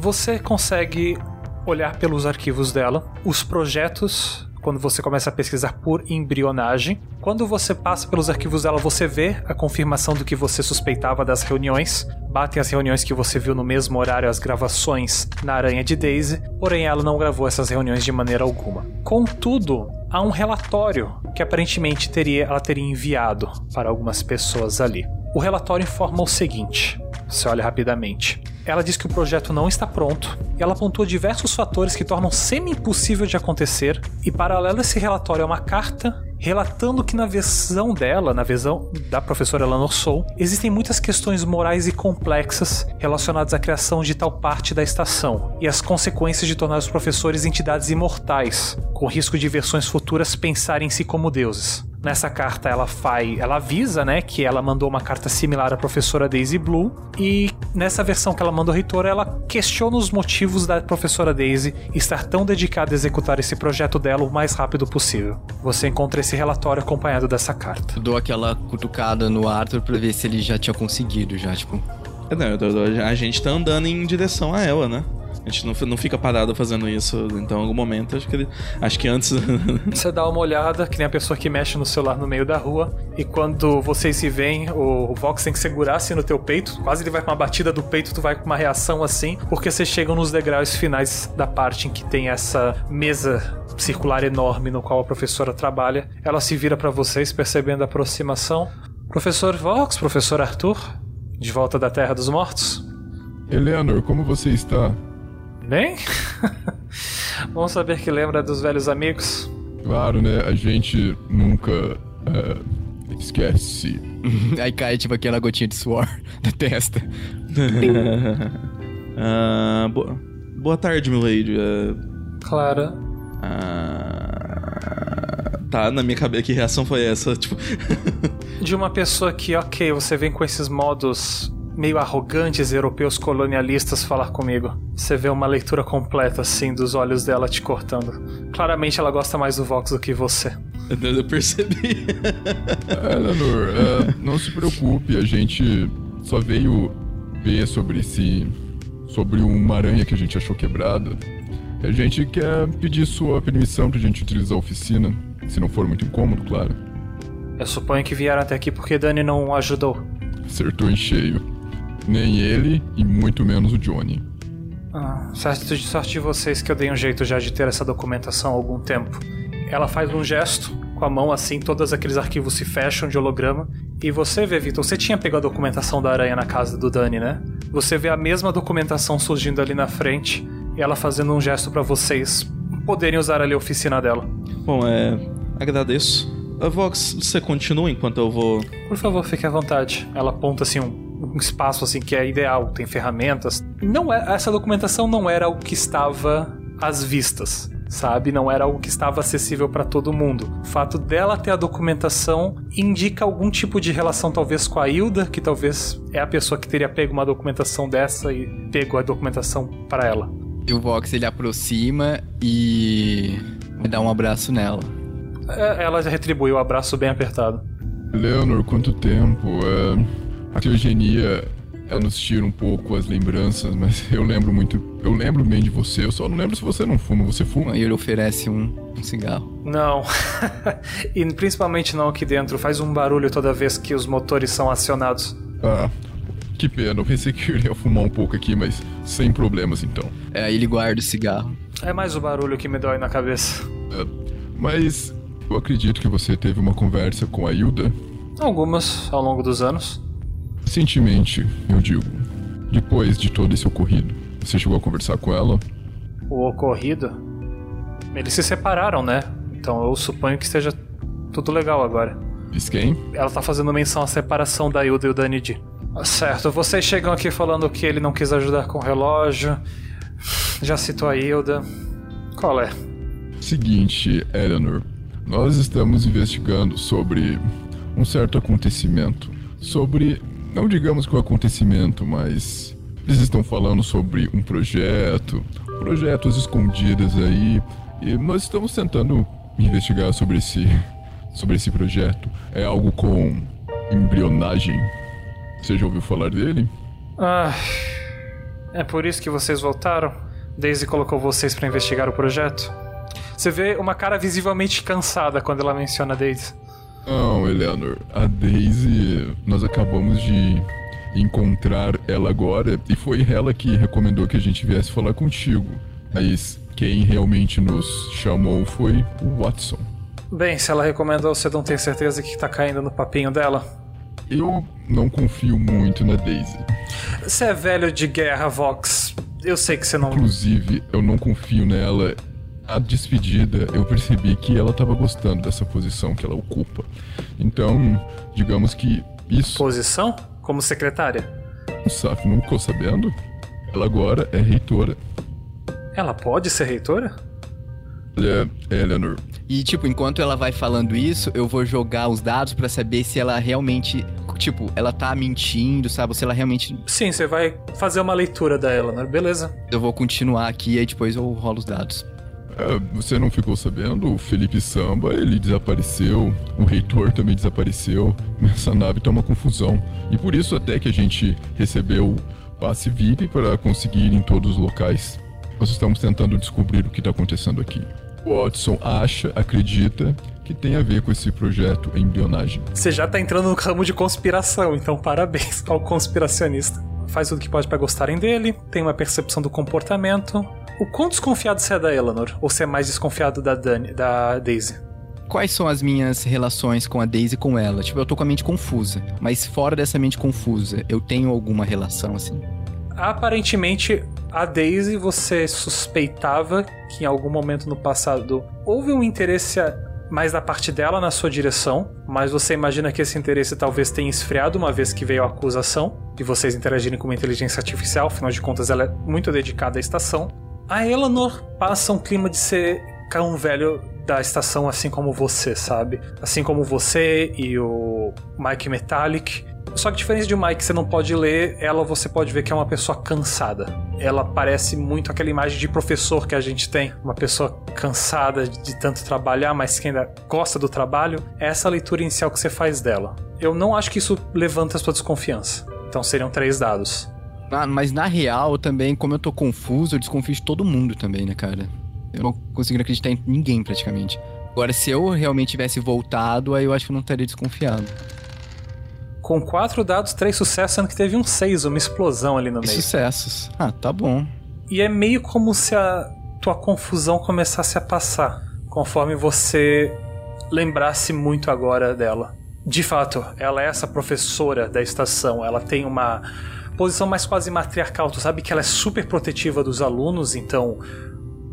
Speaker 3: Você consegue olhar pelos arquivos dela, os projetos, quando você começa a pesquisar por embrionagem. Quando você passa pelos arquivos dela, você vê a confirmação do que você suspeitava das reuniões. Batem as reuniões que você viu no mesmo horário, as gravações na Aranha de Daisy, porém ela não gravou essas reuniões de maneira alguma. Contudo, há um relatório que aparentemente teria, ela teria enviado para algumas pessoas ali. O relatório informa o seguinte: você olha rapidamente. Ela diz que o projeto não está pronto, ela pontua diversos fatores que tornam semi-impossível de acontecer, e paralelo a esse relatório é uma carta relatando que na visão dela, na visão da professora Eleanor Soul, existem muitas questões morais e complexas relacionadas à criação de tal parte da estação e as consequências de tornar os professores entidades imortais, com risco de versões futuras pensarem em si como deuses. Nessa carta ela faz, ela avisa, né, que ela mandou uma carta similar à professora Daisy Blue e nessa versão que ela mandou ao reitor, ela questiona os motivos da professora Daisy estar tão dedicada a executar esse projeto dela o mais rápido possível. Você encontra esse relatório acompanhado dessa carta.
Speaker 6: Eu dou aquela cutucada no Arthur pra ver se ele já tinha conseguido, já, tipo.
Speaker 5: É, Não, eu tô- a gente tá andando em direção a ela, né? A gente não, não fica parado fazendo isso. Então, em algum momento, acho que, ele- acho que antes. <laughs>
Speaker 3: Você dá uma olhada, que nem a pessoa que mexe no celular no meio da rua, e quando vocês se veem, o Vox tem que segurar assim no teu peito, quase ele vai com uma batida do peito, tu vai com uma reação assim, porque vocês chegam nos degraus finais da parte em que tem essa mesa circular enorme no qual a professora trabalha. Ela se vira pra vocês, percebendo a aproximação. Professor Vox, professor Arthur, de volta da Terra dos Mortos.
Speaker 4: Eleanor, como você está?
Speaker 3: Bem? <laughs> Bom saber que lembra dos velhos amigos.
Speaker 4: Claro, né? A gente nunca é, esquece. <laughs>
Speaker 6: Aí cai, tipo, aquela gotinha de suor <laughs> da testa.
Speaker 5: Ah, boa, boa tarde, milady. É,
Speaker 3: Clara,
Speaker 5: ah, tá, na minha cabeça, que reação foi essa? Tipo,
Speaker 3: de uma pessoa que, ok, você vem com esses modos meio arrogantes europeus colonialistas falar comigo. Você vê uma leitura completa, assim, dos olhos dela te cortando. Claramente ela gosta mais do Vox do que você.
Speaker 5: eu percebi.
Speaker 4: Eleanor, é, não se preocupe, a gente só veio ver sobre esse. sobre uma aranha que a gente achou quebrada. A gente quer pedir sua permissão pra gente utilizar a oficina, se não for muito incômodo, claro.
Speaker 3: Eu suponho que vieram até aqui porque Dani não ajudou.
Speaker 4: Acertou em cheio. Nem ele e muito menos o Johnny.
Speaker 3: Ah, certo de sorte de vocês que eu dei um jeito já de ter essa documentação há algum tempo. Ela faz um gesto com a mão assim, todos aqueles arquivos se fecham de holograma. E você vê, Vitor, você tinha pegado a documentação da aranha na casa do Dani, né? Você vê a mesma documentação surgindo ali na frente e ela fazendo um gesto pra vocês poderem usar ali a oficina dela.
Speaker 5: Bom, é. Agradeço. Ah, Vox, você continua enquanto eu vou.
Speaker 3: Por favor, fique à vontade. Ela aponta assim um, um espaço assim que é ideal, tem ferramentas. Não é, essa documentação não era o que estava às vistas, sabe? Não era algo que estava acessível para todo mundo. O fato dela ter a documentação indica algum tipo de relação talvez com a Hilda, que talvez é a pessoa que teria pego uma documentação dessa e pego a documentação para ela.
Speaker 6: E o Vox ele aproxima e dar um abraço nela.
Speaker 3: É, Ela retribui o abraço bem apertado.
Speaker 4: Leonor, quanto tempo? É, a teogenia ela nos tira um pouco as lembranças, mas <laughs> eu lembro muito. Eu lembro bem de você, eu só não lembro se você não fuma. Você fuma?
Speaker 6: Aí ele oferece um, um cigarro.
Speaker 3: Não. <laughs> e principalmente não aqui dentro. Faz um barulho toda vez que os motores são acionados.
Speaker 4: Ah, que pena. Eu pensei que eu iria fumar um pouco aqui, mas sem problemas então.
Speaker 6: É, aí ele guarda o cigarro.
Speaker 3: É mais o barulho que me dói na cabeça.
Speaker 4: É, mas eu acredito que você teve uma conversa com a Hilda.
Speaker 3: Algumas ao longo dos anos.
Speaker 4: Recentemente, eu digo. Depois de todo esse ocorrido, você chegou a conversar com ela?
Speaker 3: O ocorrido. Eles se separaram, né? Então eu suponho que esteja tudo legal agora.
Speaker 4: Diz quem?
Speaker 3: Ela tá fazendo menção à separação da Hilda e o Danidi. Certo, vocês chegam aqui falando que ele não quis ajudar com o relógio. Já citou a Hilda. Qual é?
Speaker 4: Seguinte, Eleanor. Nós estamos investigando sobre um certo acontecimento. Sobre, não digamos que o acontecimento, mas Eles estão falando sobre um projeto, projetos escondidos aí, e nós estamos tentando investigar sobre esse, sobre esse projeto. É algo com embrionagem. Você já ouviu falar dele?
Speaker 3: Ah, é por isso que vocês voltaram? Daisy colocou vocês para investigar o projeto? Você vê uma cara visivelmente cansada quando ela menciona Daisy.
Speaker 4: Não, Eleanor. A Daisy, nós acabamos de encontrar ela agora e foi ela que recomendou que a gente viesse falar contigo. Mas quem realmente nos chamou foi o Watson.
Speaker 3: Bem, se ela recomendou, você não tem certeza que tá caindo no papinho dela?
Speaker 4: Eu não confio muito na Daisy.
Speaker 3: Você é velho de guerra, Vox. Eu sei que você não.
Speaker 4: Inclusive, eu não confio nela. A despedida, eu percebi que ela estava gostando dessa posição que ela ocupa. Então, digamos que isso.
Speaker 3: Posição? Como secretária?
Speaker 4: O Saf não ficou sabendo? Ela agora é reitora.
Speaker 3: Ela pode ser reitora?
Speaker 4: Olha, Eleanor,
Speaker 6: E, tipo, enquanto ela vai falando isso, eu vou jogar os dados pra saber se ela realmente. Tipo, ela tá mentindo, sabe? Ou se ela realmente.
Speaker 3: Sim, você vai fazer uma leitura da Eleanor, beleza?
Speaker 6: Eu vou continuar aqui e aí depois eu rolo os dados.
Speaker 4: É, você não ficou sabendo? O Felipe Samba, ele desapareceu. O reitor também desapareceu. <laughs> Essa nave tá uma confusão. E por isso até que a gente recebeu passe VIP para conseguir ir em todos os locais. Nós estamos tentando descobrir o que está acontecendo aqui. Watson acha, acredita que tem a ver com esse projeto em bionagem.
Speaker 3: Você já tá entrando no ramo de conspiração, então parabéns ao conspiracionista. Faz tudo que pode pra gostarem dele, tem uma percepção do comportamento. O quão desconfiado você é da Eleanor? Ou você é mais desconfiado da, Dani, da Daisy?
Speaker 6: Quais são as minhas relações com a Daisy e com ela? Tipo, eu tô com a mente confusa. Mas fora dessa mente confusa, eu tenho alguma relação assim?
Speaker 3: Aparentemente, a Daisy você suspeitava que em algum momento no passado houve um interesse mais da parte dela na sua direção, mas você imagina que esse interesse talvez tenha esfriado uma vez que veio a acusação de vocês interagirem com uma inteligência artificial, afinal de contas ela é muito dedicada à estação. A Eleanor passa um clima de ser cão velho da estação, assim como você, sabe? Assim como você e o Mike Metallic. Só que diferente de Mike, você não pode ler, ela você pode ver que é uma pessoa cansada. Ela parece muito aquela imagem de professor que a gente tem. Uma pessoa cansada de tanto trabalhar, mas que ainda gosta do trabalho. É essa leitura inicial que você faz dela. Eu não acho que isso levanta a sua desconfiança. Então seriam três dados.
Speaker 6: Ah, mas na real, também, como eu tô confuso, eu desconfio de todo mundo também, né, cara? Eu não consigo acreditar em ninguém, praticamente. Agora, se eu realmente tivesse voltado, aí eu acho que eu não estaria desconfiado.
Speaker 3: Com quatro dados, três sucessos, sendo que teve um seis, uma explosão ali no
Speaker 6: E
Speaker 3: meio.
Speaker 6: sucessos. Ah, tá bom.
Speaker 3: E é meio como se a tua confusão começasse a passar, conforme você lembrasse muito agora dela. De fato, ela é essa professora da estação, ela tem uma posição mais quase matriarcal, tu sabe que ela é super protetiva dos alunos, então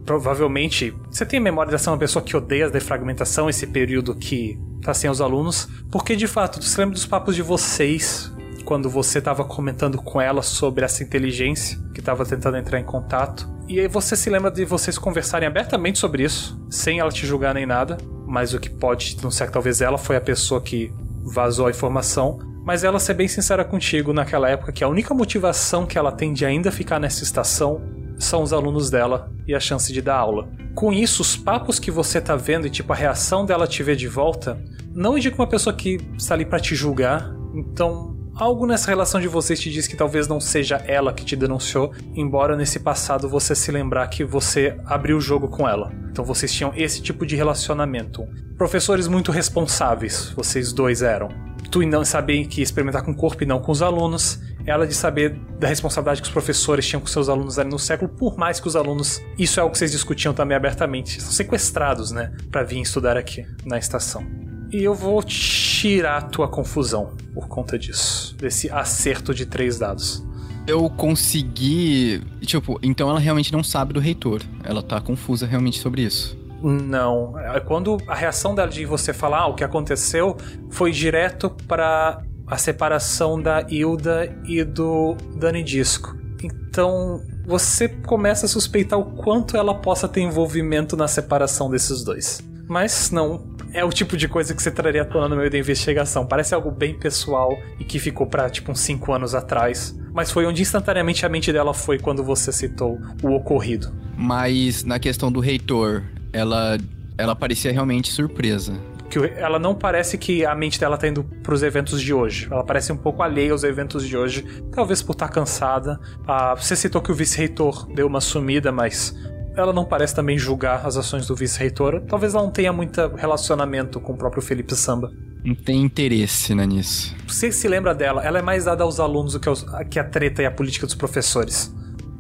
Speaker 3: provavelmente você tem a memória de ser uma pessoa que odeia a defragmentação, esse período que tá sem os alunos, porque de fato, tu se lembra dos papos de vocês quando você estava comentando com ela sobre essa inteligência que estava tentando entrar em contato. E aí você se lembra de vocês conversarem abertamente sobre isso, sem ela te julgar nem nada, mas o que pode não ser que talvez ela foi a pessoa que vazou a informação, mas ela ser bem sincera contigo naquela época que a única motivação que ela tem de ainda ficar nessa estação são os alunos dela e a chance de dar aula. Com isso, os papos que você tá vendo e tipo a reação dela te ver de volta, não indica uma pessoa que está ali para te julgar. Então, algo nessa relação de vocês te diz que talvez não seja ela que te denunciou, embora nesse passado você se lembrar que você abriu o jogo com ela. Então vocês tinham esse tipo de relacionamento. Professores muito responsáveis, vocês dois eram. Tu não saber que experimentar com o corpo e não com os alunos. Ela de saber da responsabilidade que os professores tinham com seus alunos ali no século, por mais que os alunos. Isso é algo que vocês discutiam também abertamente. São sequestrados, né? Pra vir estudar aqui na estação. E eu vou tirar a tua confusão por conta disso. Desse acerto de três dados.
Speaker 6: Eu consegui. Tipo, então ela realmente não sabe do reitor. Ela tá confusa realmente sobre isso.
Speaker 3: Não. É Quando a reação dela de você falar ah, o que aconteceu foi direto para a separação da Hilda e do Dani Disco. Então você começa a suspeitar o quanto ela possa ter envolvimento na separação desses dois. Mas não é o tipo de coisa que você traria à tona no meio da investigação. Parece algo bem pessoal e que ficou pra tipo uns 5 anos atrás. mas foi onde instantaneamente a mente dela foi quando você citou o ocorrido.
Speaker 6: Mas na questão do reitor, ela, ela parecia realmente surpresa.
Speaker 3: Que ela não parece que a mente dela tá indo pros eventos de hoje. Ela parece um pouco alheia aos eventos de hoje, talvez por estar cansada. Ah, você citou que o vice-reitor deu uma sumida, mas ela não parece também julgar as ações do vice-reitor. Talvez ela não tenha muito relacionamento com o próprio Felipe Samba.
Speaker 6: Não tem interesse né, nisso.
Speaker 3: Você se lembra dela, ela é mais dada aos alunos do que, aos- que a treta e a política dos professores.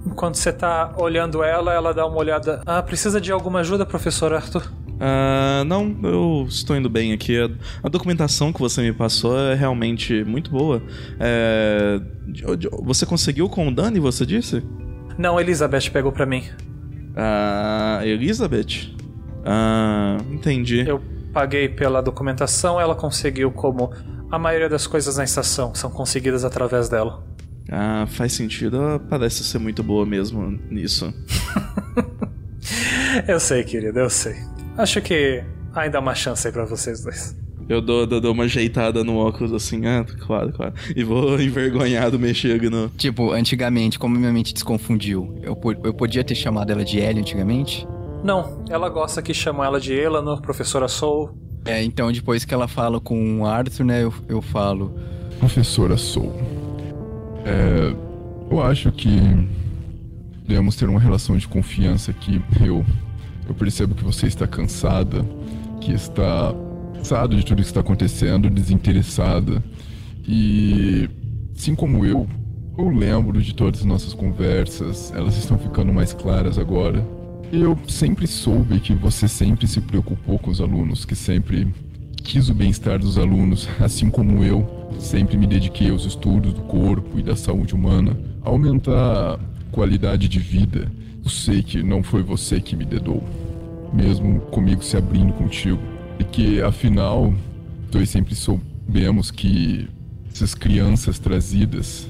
Speaker 3: Enquanto você tá olhando ela, ela dá uma olhada. Ah, precisa de alguma ajuda, professor Arthur?
Speaker 5: Ah, não, eu estou indo bem aqui. A, documentação que você me passou é realmente muito boa. É, você conseguiu com o Dani, você disse?
Speaker 3: Não, Elizabeth pegou pra mim.
Speaker 5: Ah, Elizabeth? Ah, entendi.
Speaker 3: Eu paguei pela documentação, ela conseguiu como a maioria das coisas na estação são conseguidas através dela.
Speaker 5: Ah, faz sentido. Ela parece ser muito boa mesmo nisso. <laughs>
Speaker 3: Eu sei, querido, eu sei. Acho que ainda há uma chance aí pra vocês dois.
Speaker 5: Eu dou, dou, dou uma ajeitada no óculos assim, ah, claro, claro. E vou <laughs> envergonhado mexer no.
Speaker 6: Tipo, antigamente, como minha mente desconfundiu, eu, eu podia ter chamado ela de Ellie antigamente?
Speaker 3: Não, ela gosta que chamam ela de Eleanor, professora Soul.
Speaker 6: É, então depois que ela fala com o Arthur, né, eu, eu falo.
Speaker 4: Professora Soul. É, eu acho que devemos ter uma relação de confiança aqui. Eu, eu percebo que você está cansada, que está cansado de tudo que está acontecendo, desinteressada. E, assim como eu, eu lembro de todas as nossas conversas, elas estão ficando mais claras agora. Eu sempre soube que você sempre se preocupou com os alunos, que sempre quis o bem-estar dos alunos, assim como eu sempre me dediquei aos estudos do corpo e da saúde humana, aumentar a qualidade de vida. Eu sei que não foi você que me dedou, mesmo comigo se abrindo contigo, e que afinal nós sempre soubemos que essas crianças trazidas,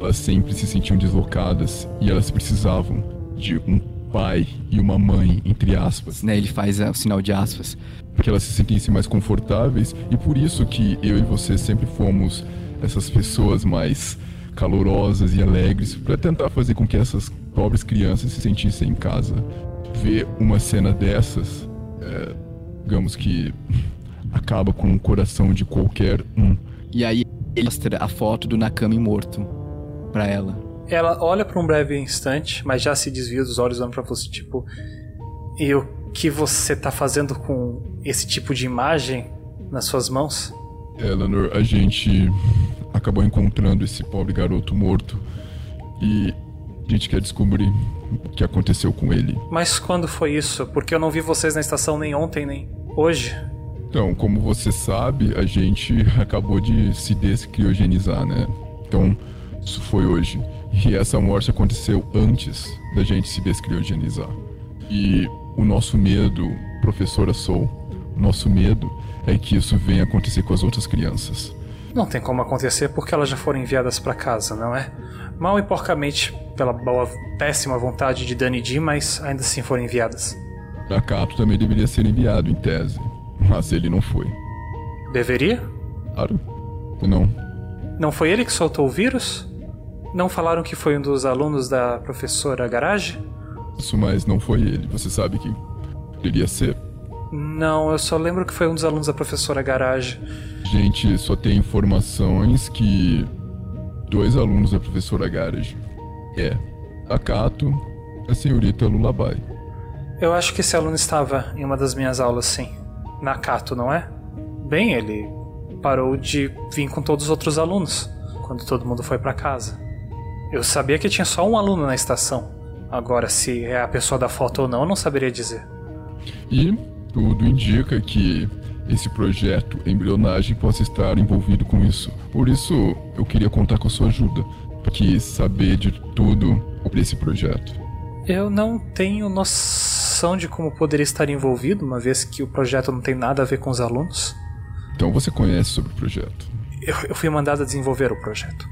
Speaker 4: elas sempre se sentiam deslocadas e elas precisavam de um pai e uma mãe, entre aspas,
Speaker 6: Né, ele faz é, o sinal de aspas.
Speaker 4: Que elas se sentissem mais confortáveis e por isso que eu e você sempre fomos essas pessoas mais calorosas e alegres para tentar fazer com que essas pobres crianças se sentissem em casa. Ver uma cena dessas, é, digamos que <laughs> acaba com o coração de qualquer um.
Speaker 6: E aí ele mostra a foto do Nakami morto pra ela.
Speaker 3: Ela olha por um breve instante, mas já se desvia dos olhos olhando pra você, tipo. E o que você tá fazendo com esse tipo de imagem nas suas mãos?
Speaker 4: Eleanor, a gente acabou encontrando esse pobre garoto morto e a gente quer descobrir o que aconteceu com ele.
Speaker 3: Mas quando foi isso? Porque eu não vi vocês na estação nem ontem, nem hoje.
Speaker 4: Então, como você sabe, a gente acabou de se descriogenizar, né? Então, isso foi hoje. E essa morte aconteceu antes da gente se descriogenizar. E o nosso medo, professora Soul, nosso medo é que isso venha acontecer com as outras crianças.
Speaker 3: Não tem como acontecer porque elas já foram enviadas pra casa, não é? Mal e porcamente, pela boa, péssima vontade de Dani D, mas ainda assim foram enviadas.
Speaker 4: Nakato também deveria ser enviado, em tese. Mas ele não foi.
Speaker 3: Deveria?
Speaker 4: Claro. Não.
Speaker 3: Não foi ele que soltou o vírus? Não falaram que foi um dos alunos da professora Garage?
Speaker 4: Isso, mas não foi ele. Você sabe que poderia ser.
Speaker 3: Não, eu só lembro que foi um dos alunos da professora Garage.
Speaker 4: Gente só tem informações que dois alunos da professora Garage é a Kato e a senhorita Lullaby.
Speaker 3: Eu acho que esse aluno estava em uma das minhas aulas, sim. Na Cato, não é? Bem, ele parou de vir com todos os outros alunos quando todo mundo foi pra casa. Eu sabia que tinha só um aluno na estação. Agora, se é a pessoa da foto ou não, eu não saberia dizer.
Speaker 4: E tudo indica que esse projeto embrionagem possa estar envolvido com isso. Por isso, eu queria contar com a sua ajuda. Quis saber de tudo sobre esse projeto.
Speaker 3: Eu não tenho noção de como poderia estar envolvido, uma vez que o projeto não tem nada a ver com os alunos.
Speaker 4: Então você conhece sobre o projeto.
Speaker 3: Eu, eu fui mandado a desenvolver o projeto.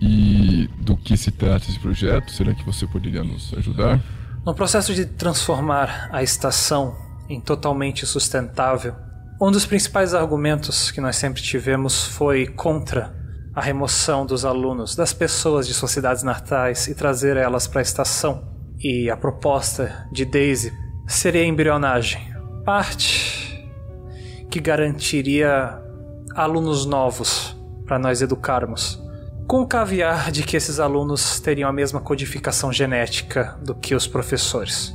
Speaker 4: E do que se trata esse projeto? Será que você poderia nos ajudar?
Speaker 3: No processo de transformar a estação em totalmente sustentável, um dos principais argumentos que nós sempre tivemos foi contra a remoção dos alunos, das pessoas de suas cidades natais e trazer elas para a estação. E a proposta de Daisy seria a embrionagem, parte que garantiria alunos novos para nós educarmos, com o caviar de que esses alunos teriam a mesma codificação genética do que os professores.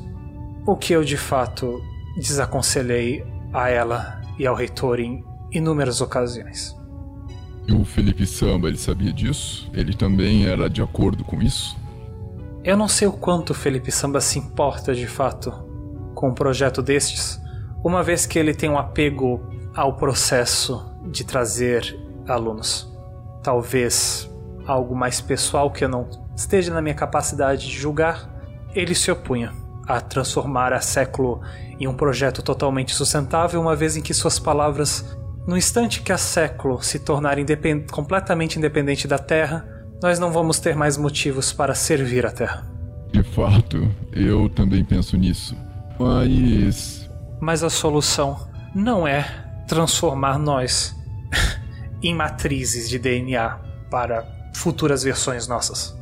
Speaker 3: O que eu de fato desaconselhei a ela e ao reitor em inúmeras ocasiões.
Speaker 4: E o Felipe Samba, ele sabia disso? Ele também era de acordo com isso?
Speaker 3: Eu não sei o quanto o Felipe Samba se importa de fato com um projeto destes, uma vez que ele tem um apego ao processo de trazer alunos. Talvez algo mais pessoal que eu não esteja na minha capacidade de julgar, ele se opunha a transformar a século em um projeto totalmente sustentável, uma vez em que suas palavras, no instante que a século se tornar independ completamente independente da Terra, nós não vamos ter mais motivos para servir a Terra.
Speaker 4: De fato, eu também penso nisso. Mas.
Speaker 3: Mas a solução não é transformar nós <laughs> em matrizes de DNA para futuras versões nossas.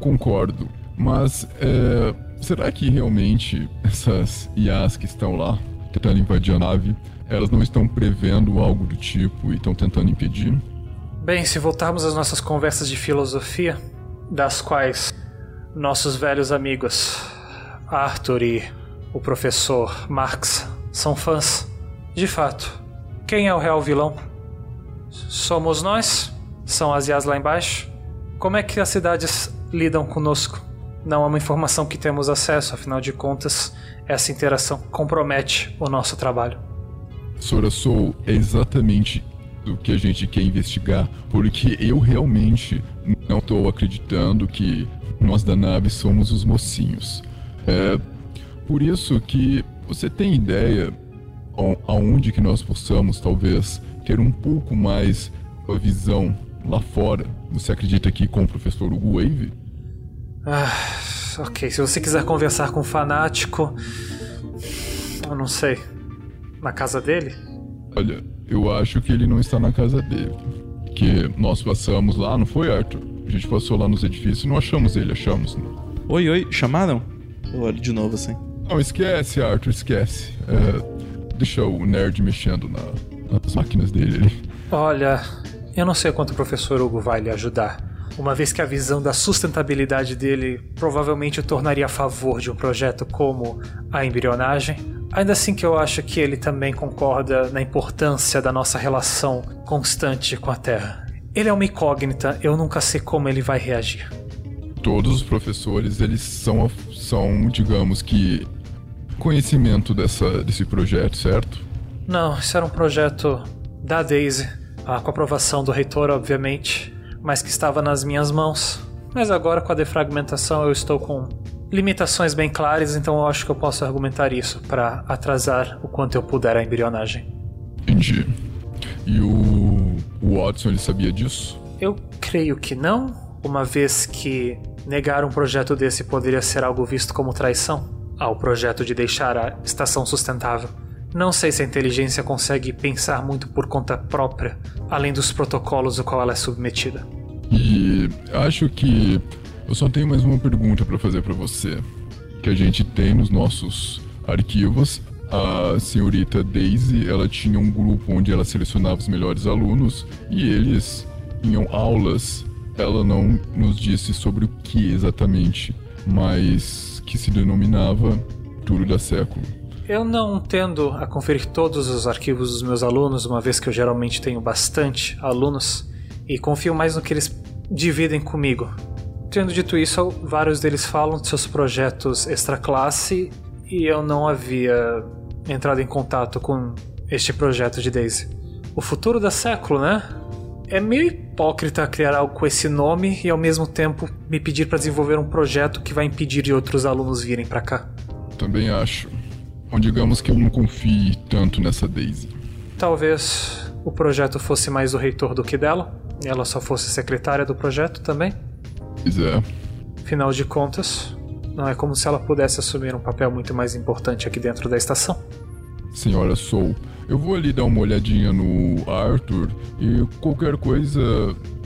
Speaker 4: Concordo. Mas é, será que realmente essas IAs que estão lá tentando invadir a nave, elas não estão prevendo algo do tipo e estão tentando impedir?
Speaker 3: Bem, se voltarmos às nossas conversas de filosofia, das quais nossos velhos amigos Arthur e o professor Marx são fãs, de fato, quem é o real vilão? Somos nós? São as IAs lá embaixo? Como é que as cidades lidam conosco? Não é uma informação que temos acesso, afinal de contas, essa interação compromete o nosso trabalho.
Speaker 4: Sora Soul é exatamente o que a gente quer investigar, porque eu realmente não estou acreditando que nós da nave somos os mocinhos. É por isso que você tem ideia aonde que nós possamos talvez ter um pouco mais a visão lá fora. Você acredita que com o professor Wave?
Speaker 3: Ah, ok. Se você quiser conversar com um fanático, eu não sei, na casa dele?
Speaker 4: Olha, eu acho que ele não está na casa dele. Que nós passamos lá, não foi, Arthur? A gente passou lá nos edifícios e não achamos ele, achamos. Né?
Speaker 5: Oi, oi, chamaram? Eu olho de novo assim.
Speaker 4: Não, esquece, Arthur, esquece. É, deixa o nerd mexendo na, nas máquinas dele ali.
Speaker 3: Olha, eu não sei quanto o professor Hugo vai lhe ajudar. Uma vez que a visão da sustentabilidade dele provavelmente o tornaria a favor de um projeto como a embrionagem, ainda assim que eu acho que ele também concorda na importância da nossa relação constante com a Terra. Ele é uma incógnita, eu nunca sei como ele vai reagir.
Speaker 4: Todos os professores, eles são, são digamos que, conhecimento dessa, desse projeto, certo?
Speaker 3: Não, isso era um projeto da Daisy, ah, com a aprovação do reitor, obviamente, mas que estava nas minhas mãos. Mas agora, com a defragmentação, eu estou com limitações bem claras, então eu acho que eu posso argumentar isso para atrasar o quanto eu puder a embrionagem.
Speaker 4: Entendi. E o, o Watson, ele sabia disso?
Speaker 3: Eu creio que não, uma vez que negar um projeto desse poderia ser algo visto como traição ao projeto de deixar a estação sustentável. Não sei se a inteligência consegue pensar muito por conta própria, além dos protocolos ao qual ela é submetida.
Speaker 4: E acho que eu só tenho mais uma pergunta para fazer para você, que a gente tem nos nossos arquivos. A senhorita Daisy, ela tinha um grupo onde ela selecionava os melhores alunos e eles tinham aulas. Ela não nos disse sobre o que exatamente, mas que se denominava Turo da Século.
Speaker 3: Eu não tendo a conferir todos os arquivos dos meus alunos, uma vez que eu geralmente tenho bastante alunos, e confio mais no que eles dividem comigo. Tendo dito isso, vários deles falam de seus projetos extra-classe e eu não havia entrado em contato com este projeto de Daisy. O futuro da século, né? É meio hipócrita criar algo com esse nome e ao mesmo tempo me pedir para desenvolver um projeto que vai impedir de outros alunos virem para cá.
Speaker 4: Também acho. Bom, digamos que eu não confie tanto nessa Daisy.
Speaker 3: Talvez o projeto fosse mais do reitor do que dela, e ela só fosse secretária do projeto também.
Speaker 4: Pois é.
Speaker 3: Afinal de contas, não é como se ela pudesse assumir um papel muito mais importante aqui dentro da estação.
Speaker 4: Senhora Soul, eu vou ali dar uma olhadinha no Arthur e qualquer coisa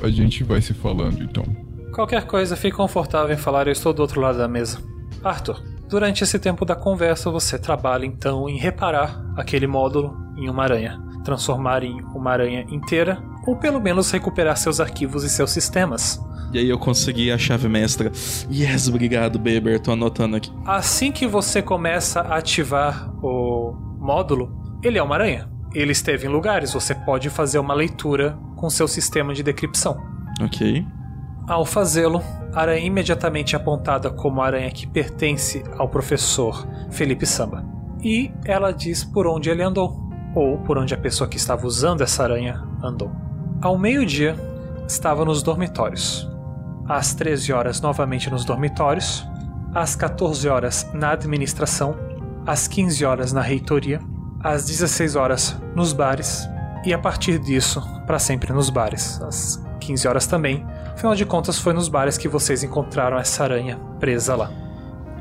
Speaker 4: a gente vai se falando então.
Speaker 3: Qualquer coisa, fique confortável em falar, eu estou do outro lado da mesa. Arthur, durante esse tempo da conversa, você trabalha então em reparar aquele módulo em uma aranha, transformar em uma aranha inteira, ou pelo menos recuperar seus arquivos e seus sistemas.
Speaker 5: E aí eu consegui a chave mestra. Yes, obrigado, Beber. Tô anotando aqui.
Speaker 3: Assim que você começa a ativar o módulo, ele é uma aranha. Ele esteve em lugares, você pode fazer uma leitura com seu sistema de decripção.
Speaker 5: Ok.
Speaker 3: Ao fazê-lo, aranha é imediatamente apontada como a aranha que pertence ao professor Felipe Samba. E ela diz por onde ele andou, ou por onde a pessoa que estava usando essa aranha andou. Ao meio-dia, estava nos dormitórios. Às 13 horas, novamente nos dormitórios. Às 14 horas, na administração. Às 15 horas, na reitoria. Às 16 horas, nos bares. E a partir disso, para sempre nos bares. Às 15 horas também. Afinal de contas, foi nos bares que vocês encontraram essa aranha presa lá.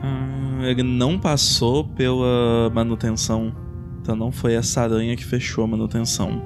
Speaker 5: Hum, ele não passou pela manutenção. Então não foi essa aranha que fechou a manutenção.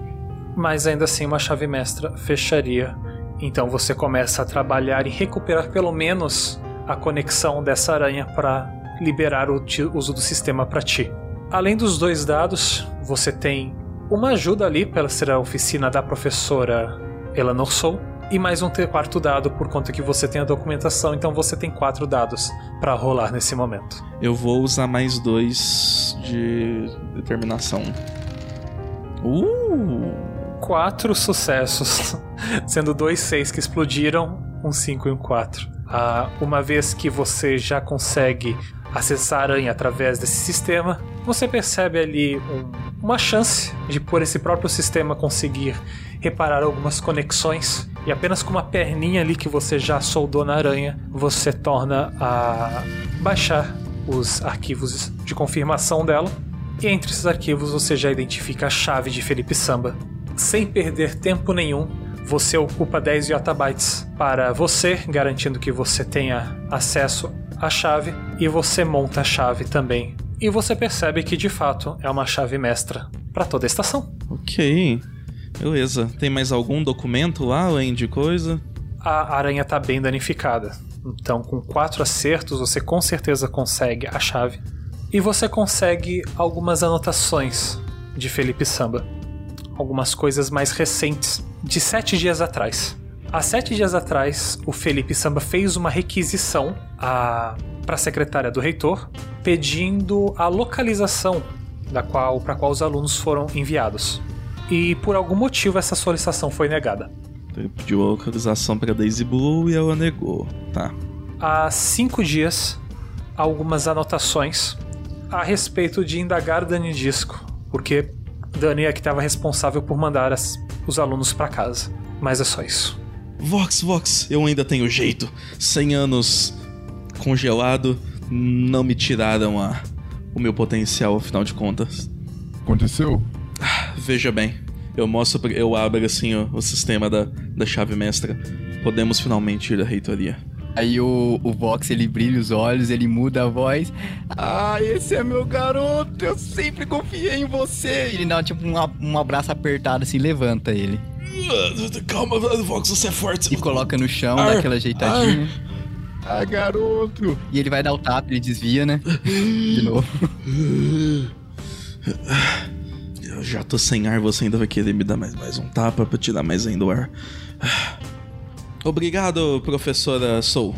Speaker 3: Mas ainda assim, uma chave mestra fecharia. Então você começa a trabalhar em recuperar pelo menos a conexão dessa aranha para liberar o uso do sistema para ti. Além dos dois dados, você tem uma ajuda ali pela ser a oficina da professora Eleanor Sou e mais um ter- quarto dado por conta que você tem a documentação, então você tem quatro dados para rolar nesse momento.
Speaker 5: Eu vou usar mais dois de determinação. Uh!
Speaker 3: Quatro sucessos, <laughs> sendo dois seis que explodiram, um cinco e um quatro. Ah, uma vez que você já consegue acessar a aranha através desse sistema, você percebe ali um- uma chance de por esse próprio sistema conseguir reparar algumas conexões e apenas com uma perninha ali que você já soldou na aranha, você torna a baixar os arquivos de confirmação dela. E entre esses arquivos você já identifica a chave de Felipe Samba. Sem perder tempo nenhum, você ocupa 10 yottabytes para você, garantindo que você tenha acesso à chave, e você monta a chave também. E você percebe que de fato é uma chave mestra para toda a estação.
Speaker 5: Ok. Beleza. Tem mais algum documento lá, além de coisa?
Speaker 3: A aranha está bem danificada. Então, com quatro acertos, você com certeza consegue a chave. E você consegue algumas anotações de Felipe Samba. Algumas coisas mais recentes, de sete dias atrás. Há sete dias atrás, o Felipe Samba fez uma requisição para a secretária do reitor, pedindo a localização da qual para qual os alunos foram enviados. E por algum motivo essa solicitação foi negada.
Speaker 5: Ele pediu a localização pra Daisy Blue e ela negou. Tá.
Speaker 3: há cinco dias algumas anotações a respeito de indagar Dani Disco, porque Dani é que estava responsável por mandar as- os alunos para casa. Mas é só isso.
Speaker 5: Vox, Vox, eu ainda tenho jeito. 100 anos congelado não me tiraram a, o meu potencial, afinal de contas.
Speaker 4: Aconteceu?
Speaker 5: Veja bem, eu mostro, pra- eu abro assim o, o sistema da, da chave mestra. Podemos finalmente ir à reitoria.
Speaker 6: Aí o, o Vox, ele brilha os olhos, ele muda a voz. Ah, esse é meu garoto, eu sempre confiei em você. Ele dá tipo um, um abraço apertado assim, levanta ele.
Speaker 5: Calma, Vox, você é forte.
Speaker 6: E coloca no chão,
Speaker 5: Ar,
Speaker 6: dá aquela ajeitadinha.
Speaker 4: Ah, garoto!
Speaker 6: E ele vai dar o tapa, ele desvia, né? De novo.
Speaker 5: Eu já tô sem ar, você ainda vai querer me dar mais, mais um tapa pra tirar mais ainda o ar. Obrigado, professora Soul.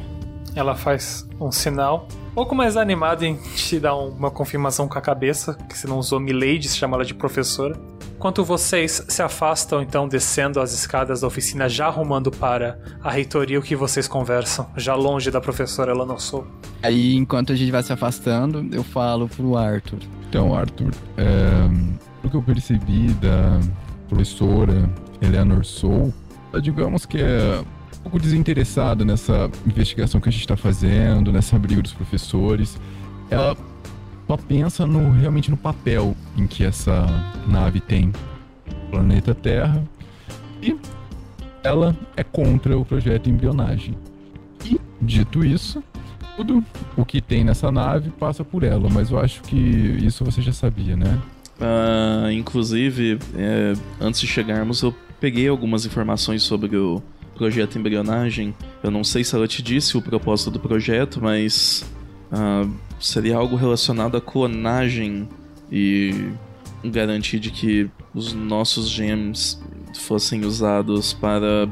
Speaker 3: Ela faz um sinal, um pouco mais animado em te dar um- uma confirmação com a cabeça, que você não usou Milady, se chama ela de professora. Enquanto vocês se afastam, então, descendo as escadas da oficina, já arrumando para a reitoria, o que vocês conversam, já longe da professora, ela não sou.
Speaker 6: Aí, enquanto a gente vai se afastando, eu falo pro Arthur.
Speaker 4: Então, Arthur, é, pelo que eu percebi da professora Eleanor Soul, digamos que é pouco desinteressada nessa investigação que a gente está fazendo, nessa briga dos professores. Ela só pensa no, realmente no papel em que essa nave tem planeta Terra e ela é contra o projeto embrionagem. E, dito isso, tudo o que tem nessa nave passa por ela, mas eu acho que isso você já sabia, né?
Speaker 5: Ah, inclusive, é, antes de chegarmos, eu peguei algumas informações sobre o projeto Embrionagem. Eu não sei se ela te disse o propósito do projeto, mas ah, seria algo relacionado à clonagem e garantir de que os nossos gems fossem usados para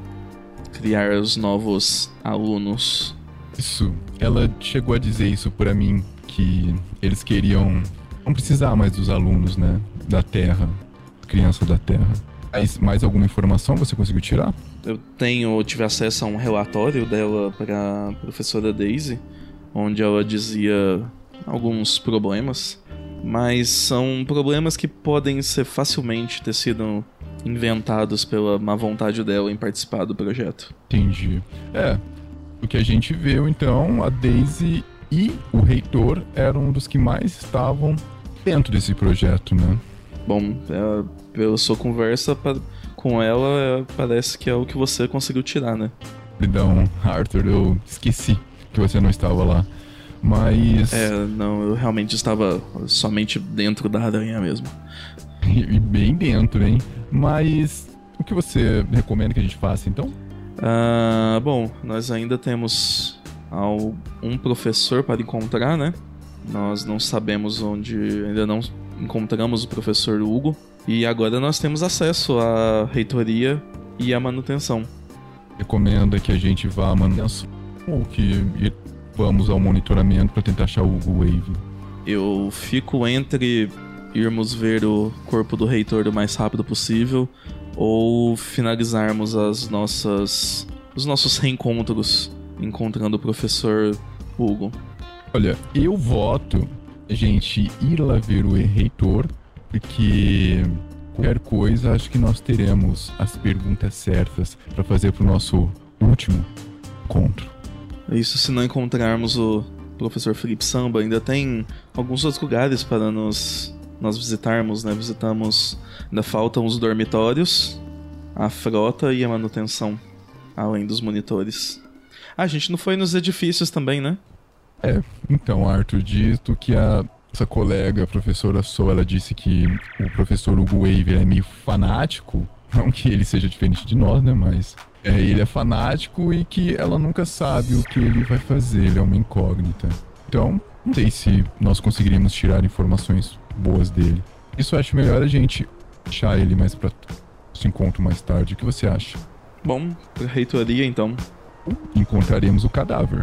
Speaker 5: criar os novos alunos.
Speaker 4: Isso. Ela chegou a dizer isso pra mim, que eles queriam não precisar mais dos alunos, né? Da Terra. Criança da Terra. Mais alguma informação você conseguiu tirar?
Speaker 5: Eu tenho, eu tive acesso a um relatório dela para professora Daisy, onde ela dizia alguns problemas, mas são problemas que podem ser facilmente ter sido inventados pela má vontade dela em participar do projeto.
Speaker 4: Entendi. É. O que a gente viu, então, a Daisy e o reitor eram um dos que mais estavam dentro desse projeto, né?
Speaker 5: Bom, é, pela sua conversa com ela, parece que é o que você conseguiu tirar, né?
Speaker 4: Perdão, Arthur, eu esqueci que você não estava lá. Mas.
Speaker 5: É, não, eu realmente estava somente dentro da aranha mesmo.
Speaker 4: E bem dentro, hein? Mas. O que você recomenda que a gente faça, então?
Speaker 5: Ah, bom, nós ainda temos ao- um professor para encontrar, né? Nós não sabemos onde. Ainda não encontramos o professor Hugo. E agora nós temos acesso à reitoria e à manutenção.
Speaker 4: Recomenda que a gente vá à manutenção ou que vamos ao monitoramento para tentar achar o Hugo Wave.
Speaker 5: Eu fico entre irmos ver o corpo do reitor o mais rápido possível ou finalizarmos as nossas os nossos reencontros encontrando o professor Hugo.
Speaker 4: Olha, eu voto a gente ir lá ver o reitor, porque qualquer coisa acho que nós teremos as perguntas certas para fazer pro nosso último encontro.
Speaker 5: Isso se não encontrarmos o professor Felipe Samba, ainda tem alguns outros lugares para nos nós visitarmos, né? Visitamos, ainda faltam os dormitórios, a frota e a manutenção, além dos monitores. Ah, a gente não foi nos edifícios também, né?
Speaker 4: É, então, Arthur, dito que a essa colega, a professora Sou, ela disse que o professor Hugo Wave é meio fanático. <laughs> Não que ele seja diferente de nós, né? Mas é, ele é fanático e que ela nunca sabe o que ele vai fazer. Ele é uma incógnita. Então, não sei se nós conseguiríamos tirar informações boas dele. Isso eu acho melhor a gente deixar ele mais pra se encontro mais tarde. O que você acha?
Speaker 5: Bom, reitoria então.
Speaker 4: Encontraremos o cadáver.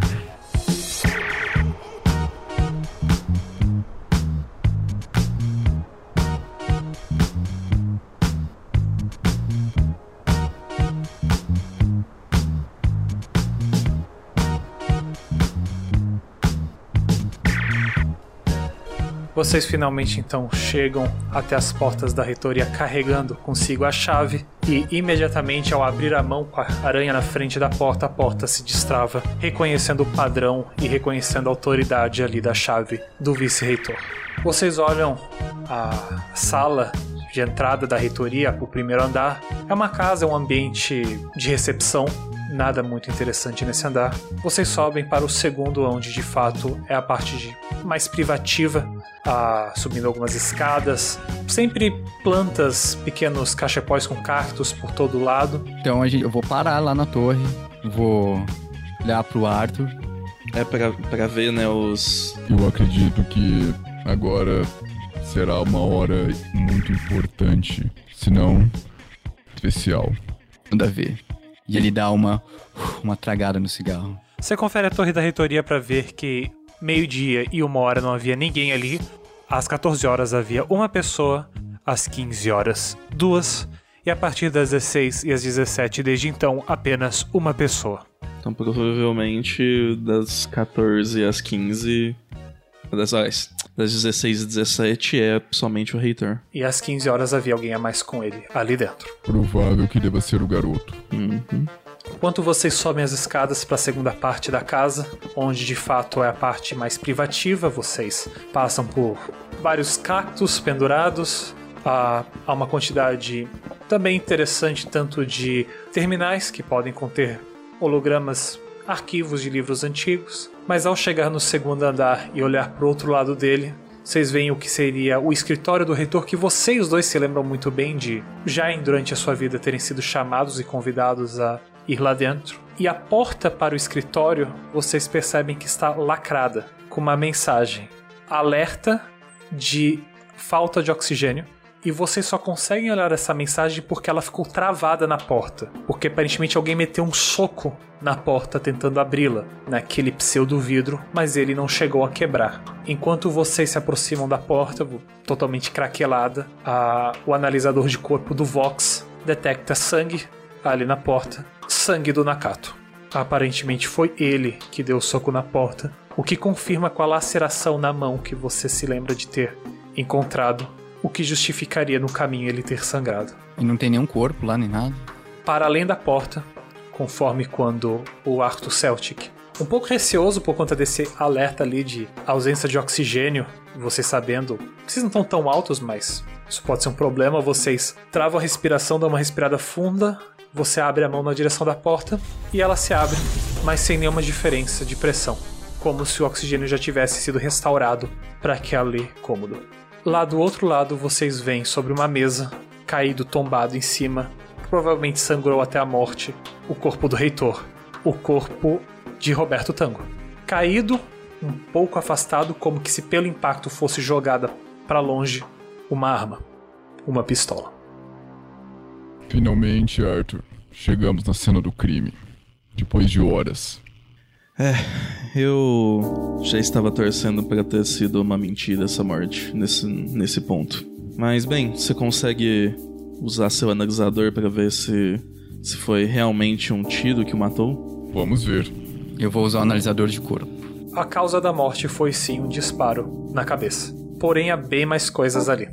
Speaker 3: Vocês finalmente então chegam até as portas da reitoria carregando consigo a chave e imediatamente ao abrir a mão com a aranha na frente da porta, a porta se destrava, reconhecendo o padrão e reconhecendo a autoridade ali da chave do vice-reitor. Vocês olham a sala de entrada da reitoria, o primeiro andar. É uma casa, é um ambiente de recepção, nada muito interessante nesse andar. Vocês sobem para o segundo, onde de fato é a parte de mais privativa, ah, subindo algumas escadas. Sempre plantas, pequenos cachepóis com cactos por todo lado.
Speaker 6: Então a gente, eu vou parar lá na torre, vou olhar pro Arthur.
Speaker 5: É pra, pra ver, né, os.
Speaker 4: Eu acredito que agora será uma hora muito importante, se não especial.
Speaker 6: Manda ver. E ele dá uma, uma tragada no cigarro.
Speaker 3: Você confere a torre da reitoria para ver que meio-dia e uma hora não havia ninguém ali. Às 14 horas havia uma pessoa, às 15 horas duas, e a partir das 16 e às 17 desde então apenas uma pessoa.
Speaker 5: Então provavelmente das 14 às 15. Das, das 16 e 17 é somente o reitor.
Speaker 3: E às 15 horas havia alguém a mais com ele ali dentro.
Speaker 4: Provável que deva ser o garoto.
Speaker 5: Uhum.
Speaker 3: Enquanto vocês sobem as escadas para a segunda parte da casa, onde de fato é a parte mais privativa, vocês passam por vários cactos pendurados, há, há uma quantidade também interessante tanto de terminais que podem conter hologramas, arquivos de livros antigos, mas ao chegar no segundo andar e olhar para o outro lado dele, vocês veem o que seria o escritório do reitor, que vocês dois se lembram muito bem de já em, durante a sua vida terem sido chamados e convidados a ir lá dentro. E a porta para o escritório, vocês percebem que está lacrada com uma mensagem: alerta de falta de oxigênio. E vocês só conseguem olhar essa mensagem porque ela ficou travada na porta. Porque aparentemente alguém meteu um soco na porta tentando abri-la, naquele pseudo vidro, mas ele não chegou a quebrar. Enquanto vocês se aproximam da porta, totalmente craquelada, a, o analisador de corpo do Vox detecta sangue ali na porta sangue do Nakato. Aparentemente foi ele que deu o soco na porta, o que confirma com a laceração na mão que você se lembra de ter encontrado, o que justificaria no caminho ele ter sangrado.
Speaker 6: E não tem nenhum corpo lá nem nada.
Speaker 3: Para além da porta, conforme quando o Arthur Celtic, um pouco receoso por conta desse alerta ali de ausência de oxigênio, você sabendo, vocês não estão tão altos, mas isso pode ser um problema, vocês travam a respiração, dão uma respirada funda você abre a mão na direção da porta e ela se abre, mas sem nenhuma diferença de pressão, como se o oxigênio já tivesse sido restaurado para aquele cômodo. Lá do outro lado, vocês veem sobre uma mesa, caído, tombado em cima, provavelmente sangrou até a morte, o corpo do reitor, o corpo de Roberto Tango. Caído, um pouco afastado, como que se pelo impacto fosse jogada para longe uma arma, uma pistola.
Speaker 4: Finalmente, Arthur, chegamos na cena do crime. Depois de horas.
Speaker 5: É, eu já estava torcendo para ter sido uma mentira essa morte nesse, nesse ponto. Mas bem, você consegue usar seu analisador para ver se se foi realmente um tiro que o matou?
Speaker 4: Vamos ver.
Speaker 6: Eu vou usar o analisador de corpo.
Speaker 3: A causa da morte foi sim um disparo na cabeça. Porém, há bem mais coisas ali.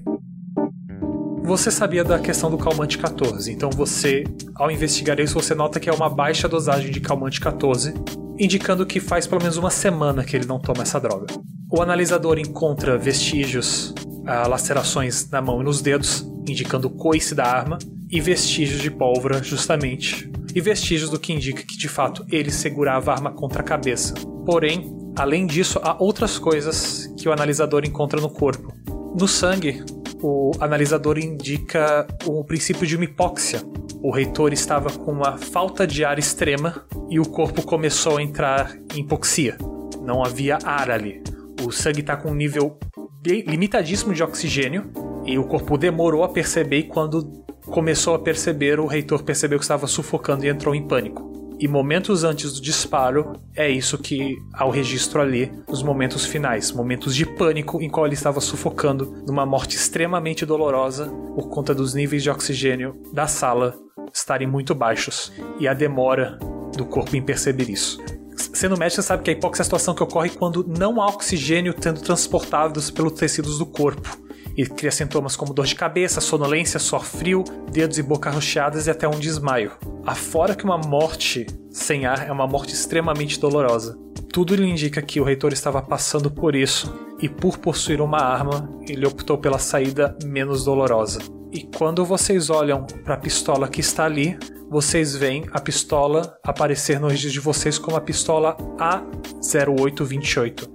Speaker 3: Você sabia da questão do calmante 14, então você, ao investigar isso, você nota que é uma baixa dosagem de calmante 14, indicando que faz pelo menos uma semana que ele não toma essa droga. O analisador encontra vestígios, ah, lacerações na mão e nos dedos, indicando o coice da arma, e vestígios de pólvora, justamente, e vestígios do que indica que de fato ele segurava a arma contra a cabeça. Porém, além disso, há outras coisas que o analisador encontra no corpo. No sangue, o analisador indica o princípio de uma hipóxia. O reitor estava com uma falta de ar extrema e o corpo começou a entrar em hipoxia. Não havia ar ali. O sangue está com um nível limitadíssimo de oxigênio e o corpo demorou a perceber e quando começou a perceber, o reitor percebeu que estava sufocando e entrou em pânico. E momentos antes do disparo, é isso que há o registro ali, nos momentos finais, momentos de pânico em qual ele estava sufocando, numa morte extremamente dolorosa, por conta dos níveis de oxigênio da sala estarem muito baixos e a demora do corpo em perceber isso. Sendo médico, você sabe que a hipóxia é a situação que ocorre quando não há oxigênio sendo transportado pelos tecidos do corpo e cria sintomas como dor de cabeça, sonolência, suor frio, dedos e boca rocheadas e até um desmaio. Afora que uma morte sem ar é uma morte extremamente dolorosa. Tudo lhe indica que o reitor estava passando por isso e por possuir uma arma, ele optou pela saída menos dolorosa. E quando vocês olham para a pistola que está ali, vocês veem a pistola aparecer no registro de vocês como a pistola A0828.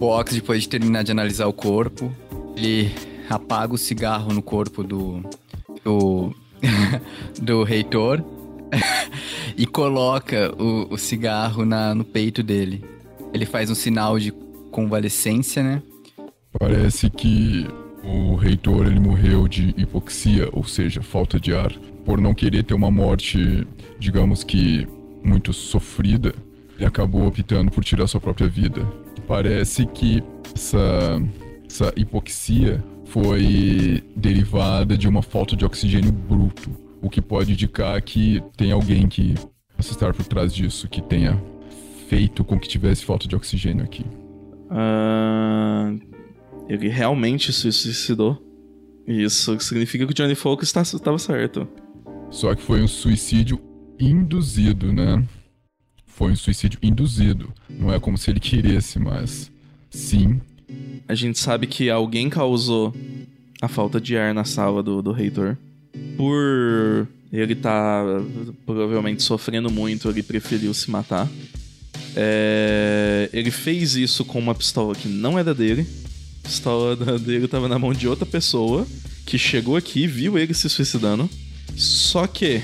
Speaker 6: O Ox, depois de terminar de analisar o corpo, ele apaga o cigarro no corpo do. do. <laughs> do reitor <laughs> e coloca o, o cigarro na, no peito dele. Ele faz um sinal de convalescência, né?
Speaker 4: Parece que o reitor ele morreu de hipoxia, ou seja, falta de ar, por não querer ter uma morte, digamos que muito sofrida. Ele acabou optando por tirar sua própria vida. Parece que essa essa hipoxia foi derivada de uma falta de oxigênio bruto, o que pode indicar que tem alguém que possa estar por trás disso, que tenha feito com que tivesse falta de oxigênio aqui.
Speaker 5: Uh, ele realmente se suicidou. Isso significa que o Johnny Folk estava certo.
Speaker 4: Só que foi um suicídio induzido, né? Foi um suicídio induzido. Não é como se ele queresse, mas sim,
Speaker 5: a gente sabe que alguém causou a falta de ar na sala do, do reitor. Por ele tá provavelmente sofrendo muito, ele preferiu se matar. É... Ele fez isso com uma pistola que não era dele. A pistola <laughs> dele tava na mão de outra pessoa que chegou aqui, viu ele se suicidando. Só que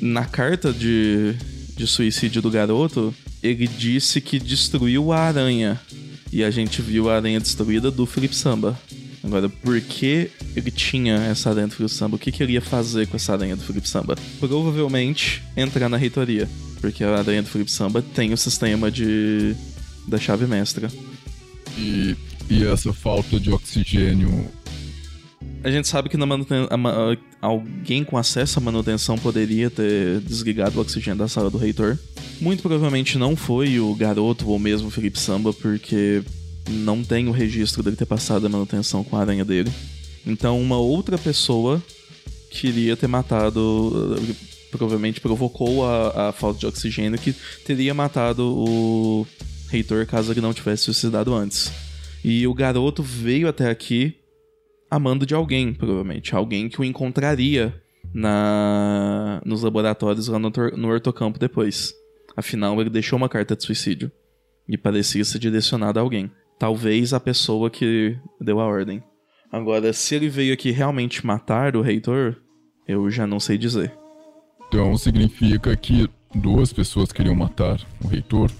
Speaker 5: na carta de, de suicídio do garoto, ele disse que destruiu a aranha. E a gente viu a aranha destruída do Felipe Samba. Agora, por que ele tinha essa aranha do Felipe Samba? O que, que ele ia fazer com essa aranha do Felipe Samba? Provavelmente entrar na reitoria. Porque a aranha do Felipe Samba tem o sistema de da chave mestra.
Speaker 4: E, e essa falta de oxigênio.
Speaker 5: A gente sabe que na alguém com acesso à manutenção poderia ter desligado o oxigênio da sala do reitor. Muito provavelmente não foi o garoto ou mesmo o Felipe Samba, porque não tem o registro dele ter passado a manutenção com a aranha dele. Então uma outra pessoa queria ter matado. Provavelmente provocou a, a falta de oxigênio que teria matado o reitor caso ele não tivesse suicidado antes. E o garoto veio até aqui amando de alguém, provavelmente. Alguém que o encontraria na nos laboratórios lá no, no ortocampo depois. Afinal, ele deixou uma carta de suicídio. E parecia ser direcionada a alguém. Talvez a pessoa que deu a ordem. Agora, se ele veio aqui realmente matar o reitor, eu já não sei dizer.
Speaker 4: Então significa que duas pessoas queriam matar o reitor.